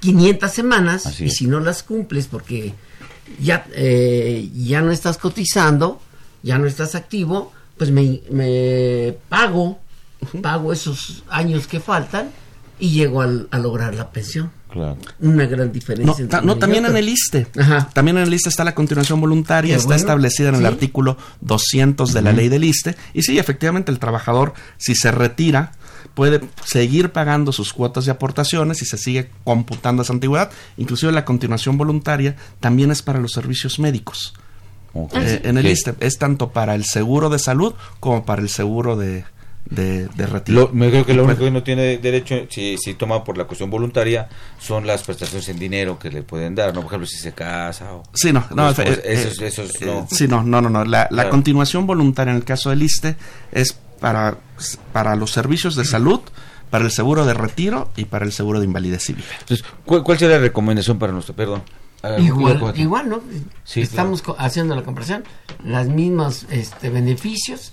500 semanas y si no las cumples porque ya, eh, ya no estás cotizando, ya no estás activo, pues me, pago, pago esos años que faltan y llego a lograr la pensión. Claro. Una gran diferencia. No, también en el ISTE. También en el ISTE está la continuación voluntaria, está establecida en el artículo 200 de la ley del ISTE. Y sí, efectivamente, el trabajador, si se retira, puede seguir pagando sus cuotas de aportaciones y se sigue computando esa antigüedad. Inclusive la continuación voluntaria también es para los servicios médicos. Eh, en el ISTE es tanto para el seguro de salud como para el seguro de, de, retiro. me creo que lo único que no tiene derecho, si, si toma por la cuestión voluntaria, son las prestaciones en dinero que le pueden dar, ¿no? Por ejemplo, si se casa o... Sí, no, no, pues, eh, eso, eso, eh, no. Sí, no, no, no, La, continuación voluntaria en el caso del ISTE es para, para los servicios de salud, para el seguro de retiro y para el seguro de invalidez civil. Entonces, ¿cuál, sería la recomendación para nuestro, perdón? igual, igual, ¿no? Sí, Estamos haciendo la comparación, las mismas este, beneficios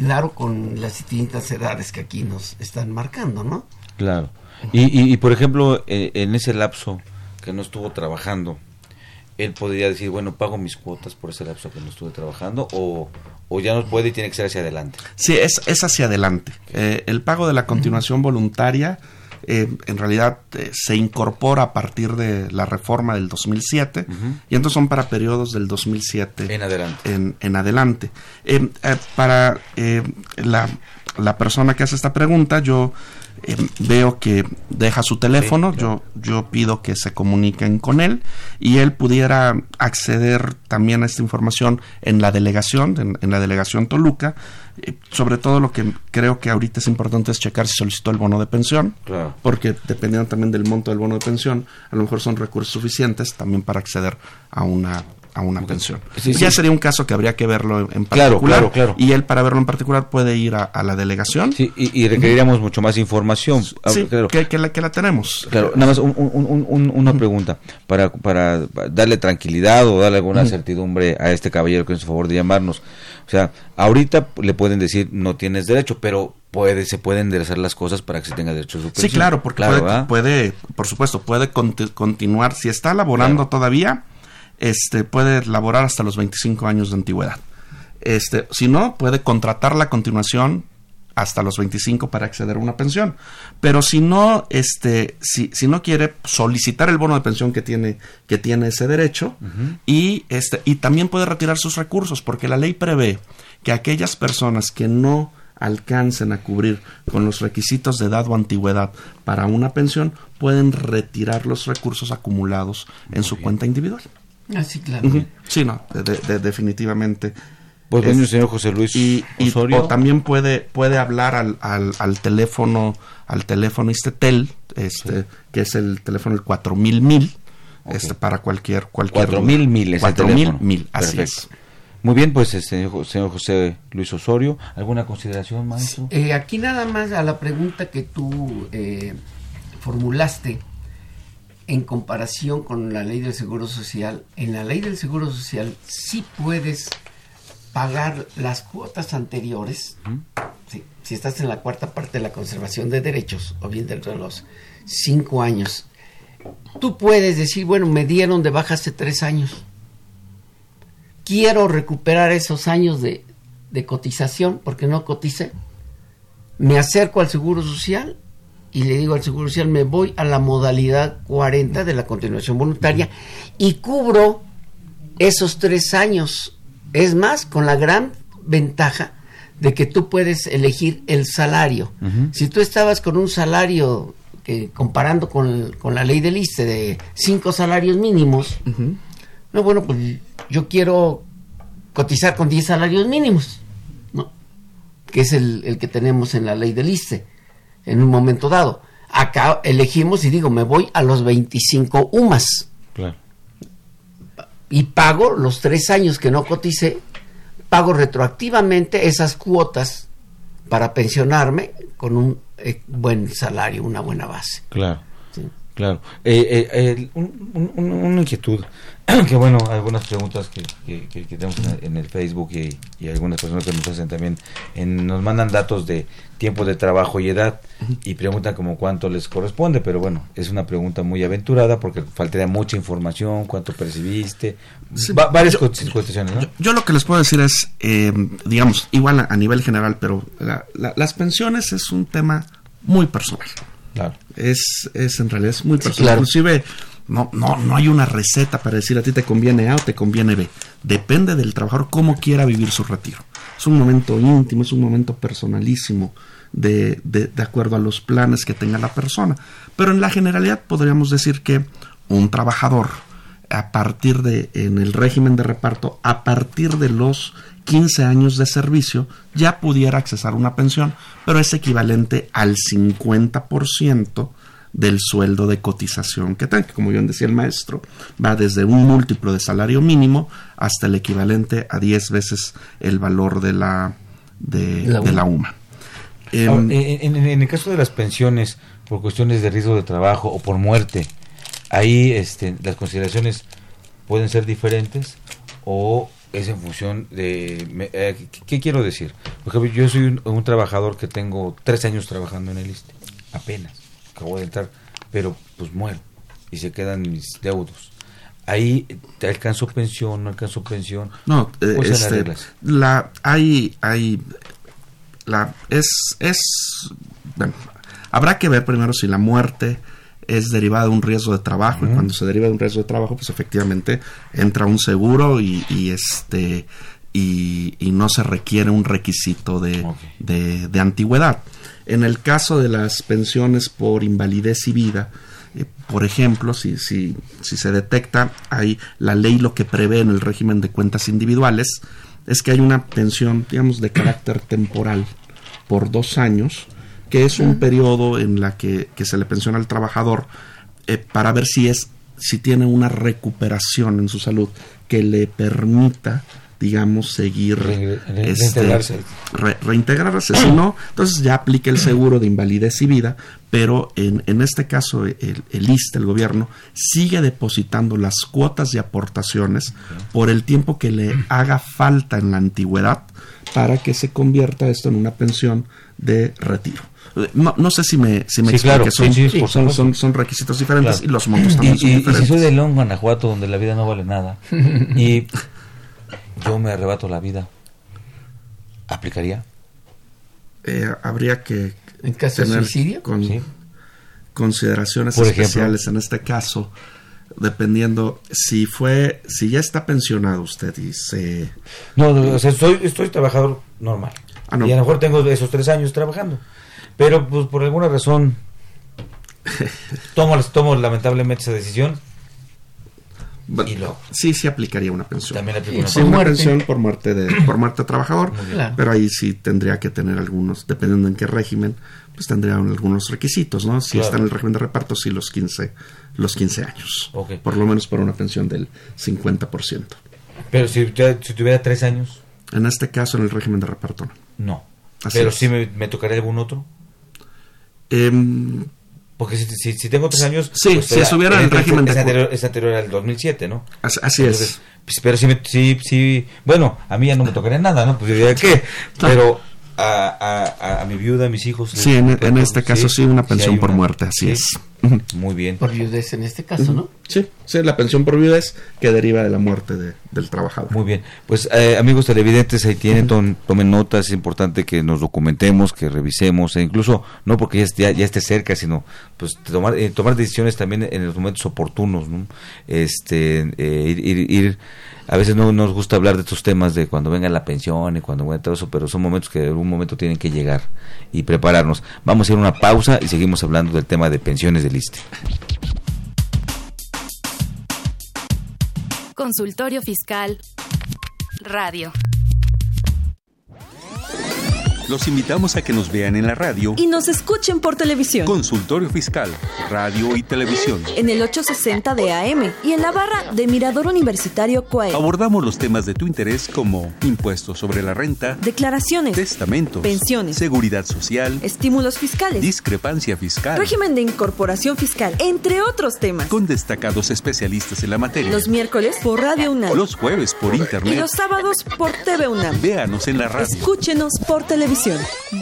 claro con las distintas edades que aquí nos están marcando, ¿no? Claro. Y, y, por ejemplo, eh, en ese lapso que no estuvo trabajando, él podría decir, bueno, pago mis cuotas por ese lapso que no estuve trabajando, o, o ya no puede y tiene que ser hacia adelante. Sí, es, es hacia adelante. Eh, el pago de la continuación voluntaria eh, en realidad eh, se incorpora a partir de la reforma del 2007 y entonces son para periodos del 2007 en adelante. En, adelante. Eh, para la, la persona que hace esta pregunta, yo veo que deja su teléfono, yo, yo pido que se comuniquen con él y él pudiera acceder también a esta información en la delegación, en la delegación Toluca, sobre todo lo que creo que ahorita es importante es checar si solicitó el bono de pensión, porque dependiendo también del monto del bono de pensión, a lo mejor son recursos suficientes también para acceder a una a una pensión. ya sería un caso que habría que verlo en particular. Claro, claro, Y él, para verlo en particular, puede ir a, la delegación. Sí, y, requeriríamos mucho más información. Sí, ah, que, la, que la tenemos. Claro, nada más una pregunta para, para darle tranquilidad o darle alguna certidumbre a este caballero que es a favor de llamarnos. O sea, ahorita le pueden decir no tienes derecho, pero puede se pueden enderezar las cosas para que se tenga derecho a su Sí, claro, porque puede, por supuesto, puede continuar. Si está laborando todavía, este, puede laborar hasta los 25 años de antigüedad. Este, si no, puede contratar la continuación hasta los 25 para acceder a una pensión. Pero si no, este, si, si no quiere solicitar el bono de pensión que tiene, que tiene ese derecho, y este, y también puede retirar sus recursos, porque la ley prevé que aquellas personas que no alcancen a cubrir con los requisitos de edad o antigüedad para una pensión, pueden retirar los recursos acumulados en su cuenta individual. Ah, sí, claro. Sí, no, definitivamente. Pues el señor José Luis y, o también puede puede hablar al, al, al teléfono al teléfono Istetel, este que es el teléfono el 4000 mil este para cualquier cualquier 4000 mil es mil mil así es. Muy bien, pues este, señor José Luis Osorio, ¿alguna consideración, maestro? Eh, aquí nada más a la pregunta que tú eh, formulaste en comparación con la ley del Seguro Social. En la ley del Seguro Social sí puedes pagar las cuotas anteriores, si estás en la cuarta parte de la conservación de derechos, o bien dentro de los cinco años, tú puedes decir, bueno, me dieron de baja hace tres años. Quiero recuperar esos años de, de cotización porque no coticé. Me acerco al Seguro Social y le digo al Seguro Social, me voy a la modalidad 40 de la continuación voluntaria y cubro esos tres años es más, con la gran ventaja de que tú puedes elegir el salario. Si tú estabas con un salario que comparando con, la ley del ISTE de cinco salarios mínimos, no, bueno, pues yo quiero cotizar con 10 salarios mínimos, ¿no? Que es el, el que tenemos en la ley del ISTE en un momento dado. Acá elegimos y digo, me voy a los 25 UMAS. Claro y pago los tres años que no coticé, pago retroactivamente esas cuotas para pensionarme con un eh, buen salario, una buena base. Claro. Claro. Eh, eh, una inquietud, que bueno, algunas preguntas que, que, tenemos en el Facebook y, algunas personas que nos hacen también, nos mandan datos de tiempo de trabajo y edad y preguntan como cuánto les corresponde, pero bueno, es una pregunta muy aventurada porque faltaría mucha información, cuánto percibiste, varias yo, Yo, lo que les puedo decir es, digamos, igual a, nivel general, pero las pensiones es un tema muy personal. Es, es en realidad es muy personal. Inclusive no, no, no hay una receta para decir a ti te conviene A o te conviene B. Depende del trabajador cómo quiera vivir su retiro. Es un momento íntimo, es un momento personalísimo de, de, de acuerdo a los planes que tenga la persona. Pero en la generalidad podríamos decir que un trabajador a partir de, en el régimen de reparto, a partir de los 15 años de servicio, ya pudiera accesar una pensión, pero es equivalente al 50% del sueldo de cotización que tenga. Como bien decía el maestro, va desde un múltiplo de salario mínimo hasta el equivalente a 10 veces el valor de la, de la, UMA. en, en, el caso de las pensiones por cuestiones de riesgo de trabajo o por muerte, ahí este, las consideraciones pueden ser diferentes o es en función de... Eh, ¿qué, quiero decir? Por ejemplo, yo soy un, trabajador que tengo tres años trabajando en el ISTE, apenas, acabo de entrar, pero pues muero y se quedan mis deudos. Ahí te alcanzo pensión, no alcanzo pensión. No, eh, este, la hay hay la es es bueno, habrá que ver primero si la muerte es derivada de un riesgo de trabajo y cuando se deriva de un riesgo de trabajo pues efectivamente entra un seguro y, este y, no se requiere un requisito de, de, antigüedad. En el caso de las pensiones por invalidez y vida, eh, por ejemplo, si, si, si se detecta, hay la ley lo que prevé en el régimen de cuentas individuales es que hay una pensión, digamos, de carácter temporal por dos años, que es un periodo en la que, se le pensiona al trabajador eh, para ver si es si tiene una recuperación en su salud que le permita digamos, seguir este, reintegrarse. reintegrarse. Si no, entonces ya aplica el seguro de invalidez y vida, pero en, en este caso el, el ISTE, el gobierno, sigue depositando las cuotas de aportaciones por el tiempo que le haga falta en la antigüedad para que se convierta esto en una pensión de retiro. No, no sé si me, si me explico, son, son, son, requisitos diferentes y los montos también son diferentes. Y si soy de León, Guanajuato, donde la vida no vale nada, y yo me arrebato la vida, ¿aplicaría? Eh, habría que ¿En caso tener de con, consideraciones especiales en este caso dependiendo si fue si ya está pensionado usted y se no, o sea, soy, estoy trabajador normal. Ah, y a lo mejor tengo esos tres años trabajando. Pero pues por alguna razón tomo tomo lamentablemente esa decisión sí, sí aplicaría una pensión. También aplica una, una pensión por muerte de por muerte de trabajador, pero ahí sí tendría que tener algunos, dependiendo en qué régimen, pues tendría algunos requisitos, ¿no? Si está en el régimen de reparto, sí los 15 los 15 años. Por lo menos por una pensión del 50%. Pero si, si tuviera tres años. En este caso, en el régimen de reparto, no. pero sí me, me tocaría algún otro. Eh, porque si, si, tengo tres años... Sí, pues, si estuviera en el régimen es, anterior, es anterior al 2007, ¿no? Así, es. Pues, pero si, me, si, si... Bueno, a mí ya no me tocaría nada, ¿no? Pues yo diría que... Pero a, a, a, mi viuda, a mis hijos... Sí, en, en este caso sí, una pensión por muerte, así es. Muy bien. Por viudez en este caso, ¿no? Sí, sí, la pensión por viudez que deriva de la muerte de, del trabajador. Muy bien. Pues eh, amigos televidentes, ahí tienen, tomen notas, es importante que nos documentemos, que revisemos, e incluso no porque ya, ya, esté cerca, sino pues tomar, eh, tomar decisiones también en los momentos oportunos, ¿no? Este, eh, ir, ir, ir a veces no nos gusta hablar de estos temas de cuando venga la pensión y cuando venga todo eso, pero son momentos que en algún momento tienen que llegar y prepararnos. Vamos a a una pausa y seguimos hablando del tema de pensiones del ISTE. Consultorio Fiscal Radio. Los invitamos a que nos vean en la radio y nos escuchen por televisión. Consultorio Fiscal, Radio y Televisión. En el 860 de AM y en la barra de Mirador Universitario CUAE. Abordamos los temas de tu interés como impuestos sobre la renta, declaraciones, testamentos, pensiones, seguridad social, estímulos fiscales, discrepancia fiscal, régimen de incorporación fiscal, entre otros temas. Con destacados especialistas en la materia. Los miércoles por Radio UNAM. Los jueves por internet. Y los sábados por TV UNAM. Véanos en la radio. Escúchenos por televisión.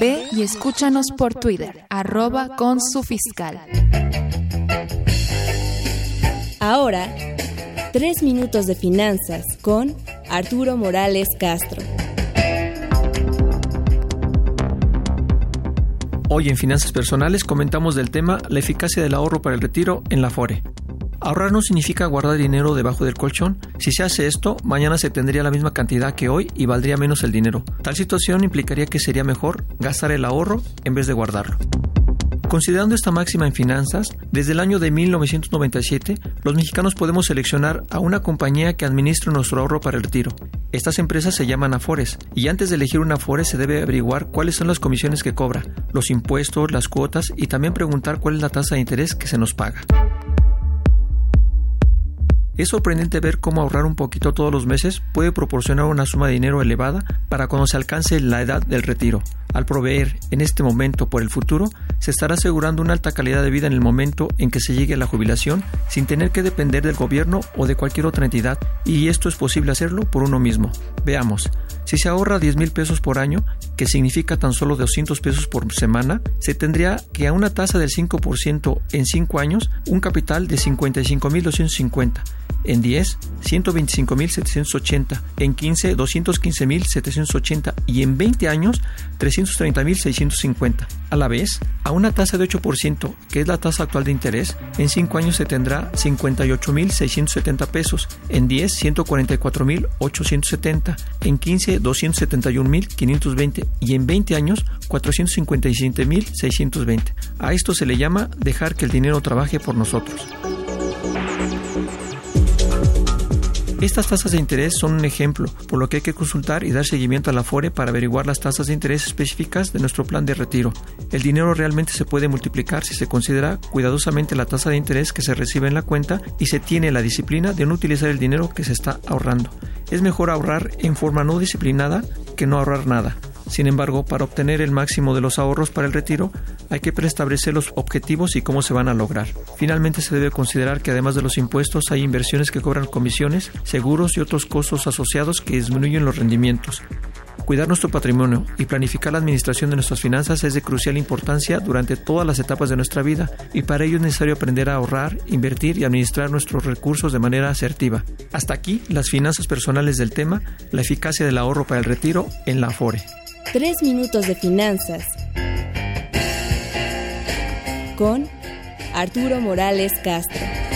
Ve y escúchanos por Twitter, arroba con su fiscal. Ahora, tres minutos de finanzas con Arturo Morales Castro. Hoy en Finanzas Personales comentamos del tema la eficacia del ahorro para el retiro en la FORE. Ahorrar no significa guardar dinero debajo del colchón. Si se hace esto, mañana se tendría la misma cantidad que hoy y valdría menos el dinero. Tal situación implicaría que sería mejor gastar el ahorro en vez de guardarlo. Considerando esta máxima en finanzas, desde el año de 1997, los mexicanos podemos seleccionar a una compañía que administre nuestro ahorro para el retiro. Estas empresas se llaman Afores, y antes de elegir una Afores se debe averiguar cuáles son las comisiones que cobra, los impuestos, las cuotas y también preguntar cuál es la tasa de interés que se nos paga. Es sorprendente ver cómo ahorrar un poquito todos los meses puede proporcionar una suma de dinero elevada para cuando se alcance la edad del retiro. Al proveer en este momento por el futuro, se estará asegurando una alta calidad de vida en el momento en que se llegue a la jubilación sin tener que depender del gobierno o de cualquier otra entidad y esto es posible hacerlo por uno mismo. Veamos, si se ahorra 10 mil pesos por año, que significa tan solo 200 pesos por semana, se tendría que a una tasa del 5% en 5 años un capital de 55.250 en 10, 125.780, en 15, 215.780 y en 20 años, 330.650. A la vez, a una tasa de 8%, que es la tasa actual de interés, en 5 años se tendrá 58.670 pesos, en 10, 144.870, en 15, 271.520 y en 20 años, 457.620. A esto se le llama dejar que el dinero trabaje por nosotros. Estas tasas de interés son un ejemplo, por lo que hay que consultar y dar seguimiento a la FORE para averiguar las tasas de interés específicas de nuestro plan de retiro. El dinero realmente se puede multiplicar si se considera cuidadosamente la tasa de interés que se recibe en la cuenta y se tiene la disciplina de no utilizar el dinero que se está ahorrando. Es mejor ahorrar en forma no disciplinada que no ahorrar nada. Sin embargo, para obtener el máximo de los ahorros para el retiro, hay que preestablecer los objetivos y cómo se van a lograr. Finalmente, se debe considerar que además de los impuestos, hay inversiones que cobran comisiones, seguros y otros costos asociados que disminuyen los rendimientos. Cuidar nuestro patrimonio y planificar la administración de nuestras finanzas es de crucial importancia durante todas las etapas de nuestra vida y para ello es necesario aprender a ahorrar, invertir y administrar nuestros recursos de manera asertiva. Hasta aquí las finanzas personales del tema, la eficacia del ahorro para el retiro en la Afore. Tres minutos de finanzas con Arturo Morales Castro.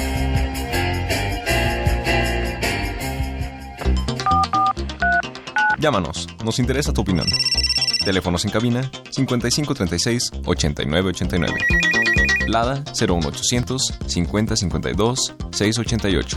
Llámanos, nos interesa tu opinión. Teléfonos en cabina 5536 8989. Lada 01800 5052 688.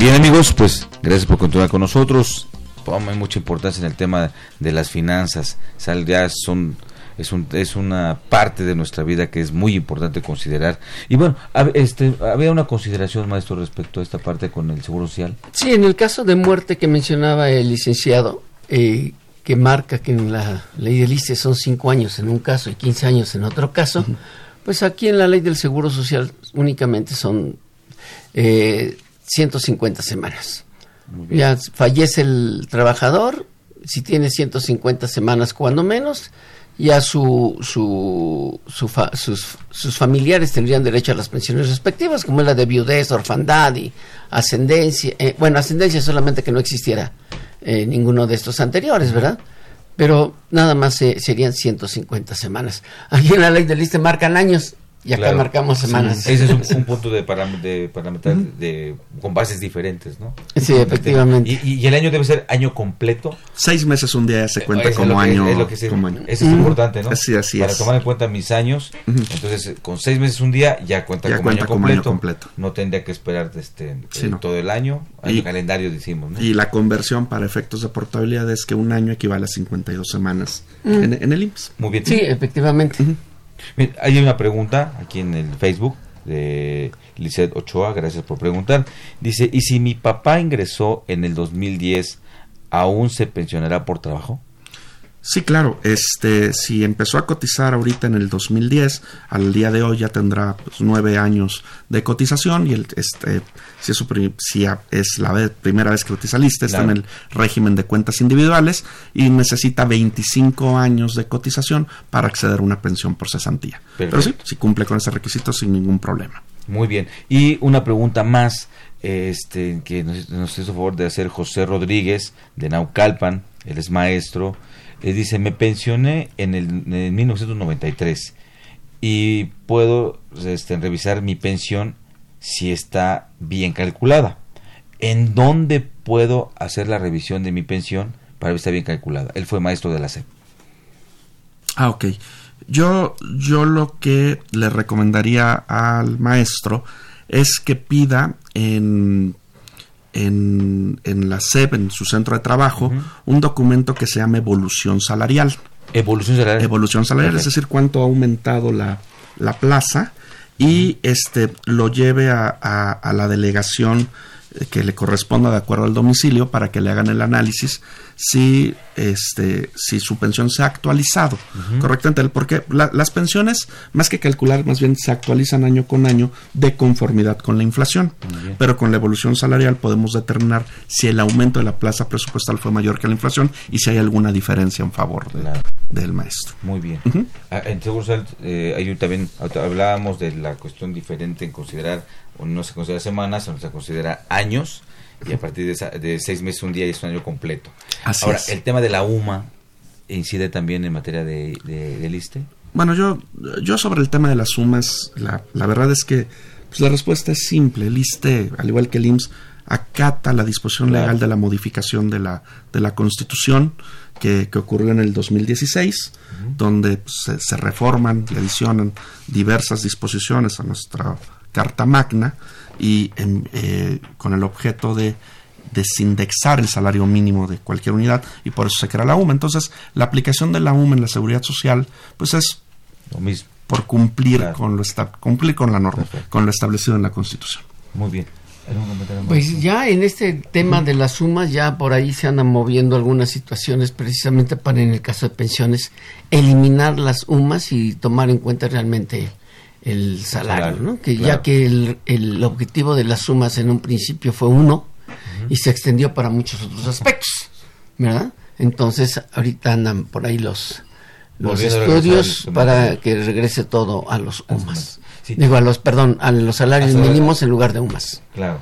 Bien amigos, pues gracias por continuar con nosotros. Toma mucha importancia en el tema de las finanzas. Sal, son es, un, es una parte de nuestra vida que es muy importante considerar. Y bueno, este, había una consideración, maestro, respecto a esta parte con el Seguro Social. Sí, en el caso de muerte que mencionaba el licenciado, eh, que marca que en la ley del ICE son 5 años en un caso y 15 años en otro caso, pues aquí en la ley del Seguro Social únicamente son eh, 150 semanas. Ya fallece el trabajador, si tiene 150 semanas cuando menos, ya su, su, sus, sus, familiares tendrían derecho a las pensiones respectivas, como es la de viudez, orfandad y ascendencia. Eh, bueno, ascendencia solamente que no existiera eh, ninguno de estos anteriores, ¿verdad? Pero nada más serían 150 semanas. Aquí en la ley del liste marcan años y acá marcamos semanas. ese es un, punto de, de de, con bases diferentes, ¿no? Sí, efectivamente. ¿Y, el año debe ser año completo? Seis meses un día se cuenta como, año, es como, Eso es importante, ¿no? Así, así Para tomar en cuenta mis años, entonces con seis meses un día ya cuenta, como, año completo. No tendría que esperar este, todo el año, el calendario decimos, ¿no? Y la conversión para efectos de portabilidad es que un año equivale a 52 semanas en, el IMSS. Muy bien. Sí, efectivamente hay una pregunta aquí en el Facebook de Lizeth Ochoa, gracias por preguntar. Dice, ¿y si mi papá ingresó en el 2010, aún se pensionará por trabajo? Sí, claro. Este, si empezó a cotizar ahorita en el 2010, al día de hoy ya tendrá pues, nueve años de cotización y el, este, si, es, si es la primera vez que cotiza lista, está en el régimen de cuentas individuales y necesita 25 años de cotización para acceder a una pensión por cesantía. Pero sí, si cumple con ese requisito sin ningún problema. Muy bien. Y una pregunta más este, que nos, nos hizo favor de hacer José Rodríguez de Naucalpan, él es maestro eh, dice, me pensioné en el en 1993 y puedo este, revisar mi pensión si está bien calculada. ¿En dónde puedo hacer la revisión de mi pensión para ver si está bien calculada? Él fue maestro de la SEP. Ah, ok. Yo, yo lo que le recomendaría al maestro es que pida en en, en la SEP, en su centro de trabajo, un documento que se llama evolución salarial. Evolución salarial. Evolución salarial, es decir, cuánto ha aumentado la, la plaza y este lo lleve a, a la delegación que le corresponda de acuerdo al domicilio para que le hagan el análisis si este si su pensión se ha actualizado correctamente porque las pensiones más que calcular más bien se actualizan año con año de conformidad con la inflación. Pero con la evolución salarial podemos determinar si el aumento de la plaza presupuestal fue mayor que la inflación y si hay alguna diferencia en favor del maestro. Muy bien. Ah, en Seguro eh, también hablábamos de la cuestión diferente en considerar no se considera semanas, sino se considera años y a partir de, seis meses un día y es un año completo. Ahora, el tema de la UMA incide también en materia de, de, liste. Bueno, yo, yo sobre el tema de las sumas, la, la verdad es que pues, la respuesta es simple. El ISTE, al igual que el IMSS, acata la disposición legal de la modificación de la, de la Constitución que, que ocurrió en el 2016, donde pues, se, se, reforman y adicionan diversas disposiciones a nuestra Carta Magna y eh, con el objeto de desindexar el salario mínimo de cualquier unidad y por eso se crea la UMA. Entonces, la aplicación de la UMA en la seguridad social, pues es lo mismo. por cumplir con lo cumplir con la norma, con lo establecido en la Constitución. Muy bien. Pues ya en este tema de las sumas, ya por ahí se andan moviendo algunas situaciones precisamente para en el caso de pensiones eliminar las UMAS y tomar en cuenta realmente el salario, ¿no? Que ya que el, el, objetivo de las sumas en un principio fue uno y se extendió para muchos otros aspectos, ¿verdad? Entonces ahorita andan por ahí los los estudios para que regrese todo a los UMAS. Digo, a los, perdón, a los salarios mínimos en lugar de UMAS. Claro.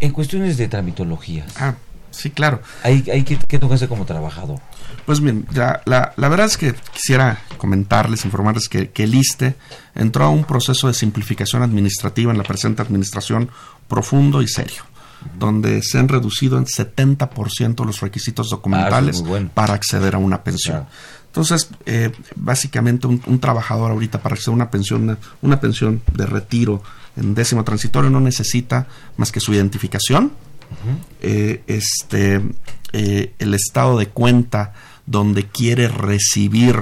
En cuestiones de tramitología. Ah, sí, claro. ¿Hay, hay que, que tocarse como trabajador? Pues bien, la, la, la, verdad es que quisiera comentarles, informarles que, que el ISTE entró a un proceso de simplificación administrativa en la presente administración profundo y serio donde se han reducido en 70% los requisitos documentales ah, para acceder a una pensión. Entonces, eh, básicamente un, trabajador ahorita para acceder a una pensión, una, pensión de retiro en décimo transitorio no necesita más que su identificación, eh, este, eh, el estado de cuenta donde quiere recibir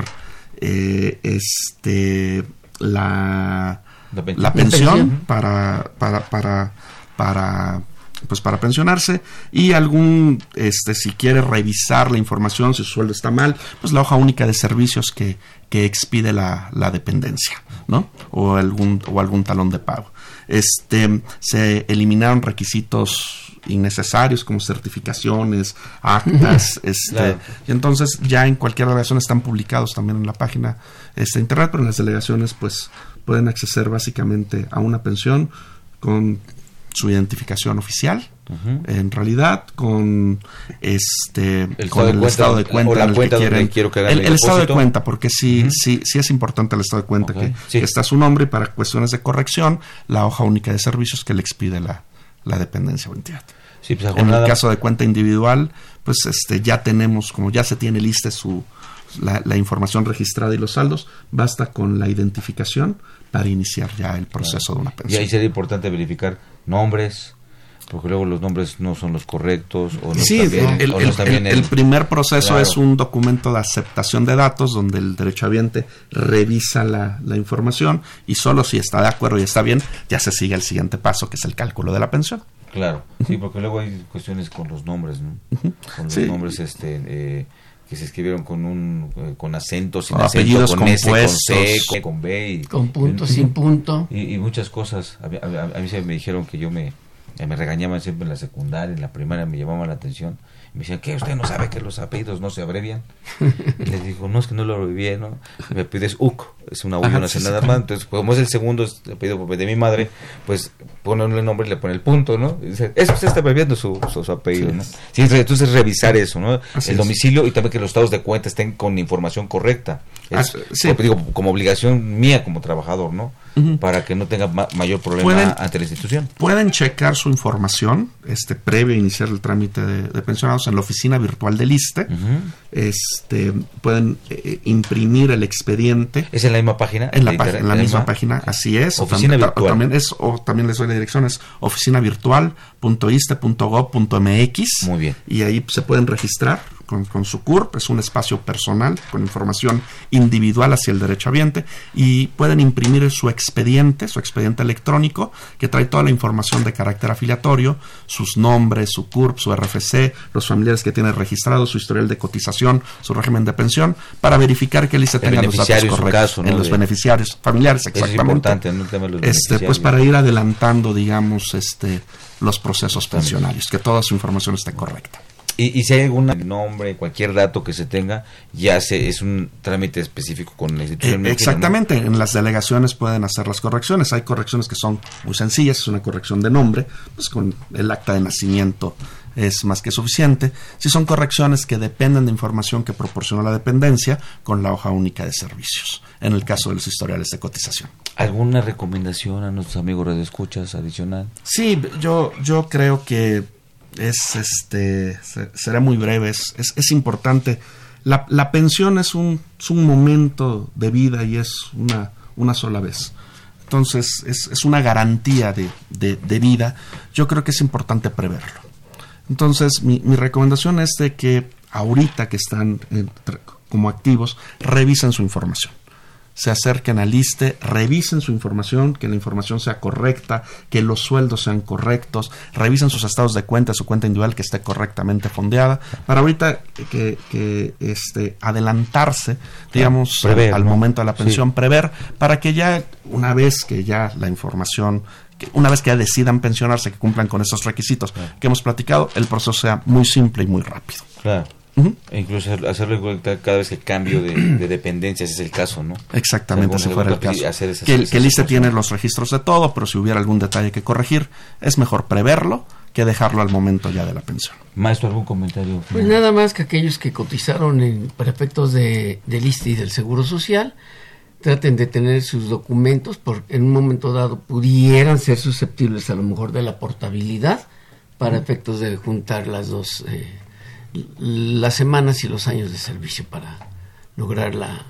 este, la, la, pensión, para, para, para, para pues para pensionarse y algún este si quiere revisar la información si su sueldo está mal pues la hoja única de servicios que, que expide la, la dependencia no o algún o algún talón de pago. Este se eliminaron requisitos innecesarios como certificaciones actas este y entonces ya en cualquier delegación están publicados también en la página este internet pero en las delegaciones pues pueden acceder básicamente a una pensión con su identificación oficial en realidad con este el con el estado de cuenta o la cuenta que quiero que el, el, estado de cuenta porque sí sí sí es importante el estado de cuenta que, está su nombre y para cuestiones de corrección la hoja única de servicios que le expide la, la dependencia o entidad sí, pues, en el caso de cuenta individual pues este ya tenemos como ya se tiene lista su la, la, información registrada y los saldos, basta con la identificación para iniciar ya el proceso de una pensión. Y ahí sería importante verificar nombres, porque luego los nombres no son los correctos o no sí, el, el, primer proceso es un documento de aceptación de datos donde el derechohabiente revisa la, la, información y solo si está de acuerdo y está bien ya se sigue el siguiente paso que es el cálculo de la pensión. Claro sí porque luego hay cuestiones con los nombres ¿no? con los nombres este eh, que se escribieron con un eh, con acentos sin acento, con S, con C, con B y, con punto sin punto. y, y, muchas cosas. A, a, a, mí se me dijeron que yo me me regañaban siempre en la secundaria en la primaria me llamaban la atención me decían, ¿qué? ¿Usted no sabe que los apellidos no se abrevian? Y les digo, no, es que no lo abrevié, ¿no? Me pides UC, es una U no hace nada más. Entonces, como es el segundo apellido de mi madre, pues pone el nombre y le pone el punto, ¿no? Y dice, eso usted está abreviando su, su, apellido, ¿no? Sí, entonces revisar eso, ¿no? el domicilio y también que los estados de cuenta estén con información correcta. Es, sí. digo, como obligación mía como trabajador, ¿no? Para que no tenga mayor problema ante la institución. Pueden checar su información este previo a iniciar el trámite de, de pensionados en la oficina virtual del ISTE. este, pueden eh, imprimir el expediente. ¿Es en la misma página? En la, en la, misma, página, así es. Oficina también, virtual. También, es, o también les doy la dirección, es oficinavirtual.iste.gov.mx. Muy bien. Y ahí se pueden registrar con, con, su CURP, es un espacio personal con información individual hacia el derechohabiente y pueden imprimir su expediente, su expediente electrónico, que trae toda la información de carácter afiliatorio, sus nombres, su CURP, su RFC, los familiares que tiene registrado, su historial de cotización, su régimen de pensión, para verificar que el ICE tenga los datos correctos caso, ¿no? en los de... beneficiarios familiares, exactamente. es importante, este, pues para ir adelantando, digamos, este los procesos pensionarios, que toda su información esté correcta. Y, y, si hay algún nombre, cualquier dato que se tenga, ya se, es un trámite específico con la institución. Eh, exactamente, ¿no? en las delegaciones pueden hacer las correcciones. Hay correcciones que son muy sencillas, es una corrección de nombre, pues con el acta de nacimiento es más que suficiente. Si son correcciones que dependen de información que proporciona la dependencia, con la hoja única de servicios, en el caso de los historiales de cotización. ¿Alguna recomendación a nuestros amigos de escuchas adicional? Sí, yo, yo creo que es este será muy breve, es, es, importante. La, la pensión es un, es un, momento de vida y es una, una sola vez. Entonces, es, es una garantía de, de, de, vida. Yo creo que es importante preverlo. Entonces, mi, mi recomendación es de que ahorita que están eh, como activos, revisen su información se acerquen al ISTE, revisen su información, que la información sea correcta, que los sueldos sean correctos, revisen sus estados de cuenta, su cuenta individual que esté correctamente fondeada, para ahorita que, que este, adelantarse, digamos, prever, al ¿no? momento de la pensión, Sí. prever, para que ya, una vez que ya la información una vez que ya decidan pensionarse, que cumplan con esos requisitos que hemos platicado, el proceso sea muy simple y muy rápido. Claro. E incluso hacer- hacerlo cada vez que cambio de, de dependencia, ese es el caso, ¿no? Exactamente, Si fuera el caso. hacer esas- que esas que el tiene los registros de todo, pero si hubiera algún detalle que corregir, es mejor preverlo que dejarlo al momento ya de la pensión. Maestro, ¿algún comentario? Pues nada más que aquellos que cotizaron en, para efectos de, del ISSSTE y del Seguro Social, traten de tener sus documentos, porque en un momento dado pudieran ser susceptibles a lo mejor de la portabilidad para efectos de juntar las dos, eh, las semanas y los años de servicio para lograr la,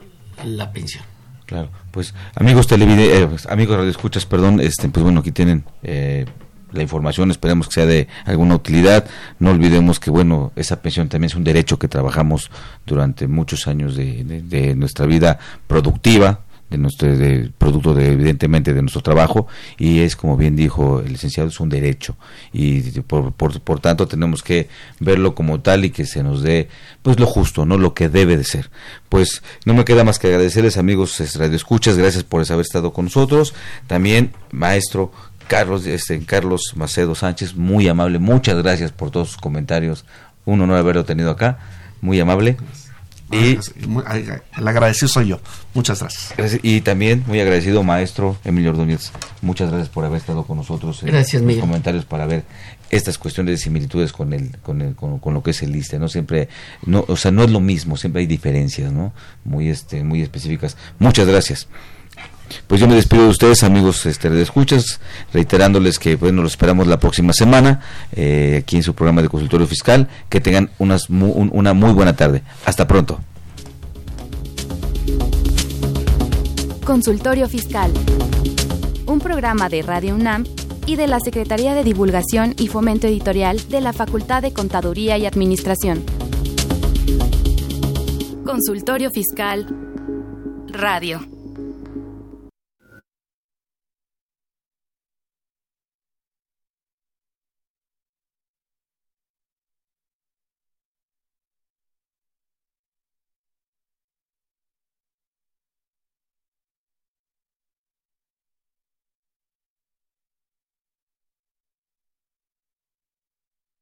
la pensión. Claro, pues amigos televidentes, amigos radioescuchas, perdón, este, pues bueno, aquí tienen eh, la información, esperemos que sea de alguna utilidad. No olvidemos que bueno, esa pensión también es un derecho que trabajamos durante muchos años de- de nuestra vida productiva, de nuestro de, producto de evidentemente de nuestro trabajo y es como bien dijo el licenciado es un derecho. Y por, por, tanto tenemos que verlo como tal y que se nos dé pues lo justo no lo que debe de ser. Pues no me queda más que agradecerles amigos radioescuchas gracias por haber estado con nosotros. También maestro Carlos este Carlos Macedo Sánchez muy amable muchas gracias por todos sus comentarios. Un honor haberlo tenido acá muy amable y el agradecido soy yo. Muchas gracias. Gracias. Y también muy agradecido, maestro Emilio Ordóñez. Muchas gracias por haber estado con nosotros en Gracias, los Miguel. comentarios para ver estas cuestiones de similitudes con el, con, el, con, con lo que es el liste, ¿no? Siempre, no, o sea, no es lo mismo, siempre hay diferencias, ¿no? Muy, este, muy específicas. Muchas gracias. Pues yo me despido de ustedes, amigos este, de escuchas, reiterándoles que bueno, los esperamos la próxima semana eh, aquí en su programa de consultorio fiscal. Que tengan unas, una muy buena tarde. Hasta pronto. Consultorio Fiscal. Un programa de Radio UNAM y de la Secretaría de Divulgación y Fomento Editorial de la Facultad de Contaduría y Administración. Consultorio Fiscal Radio.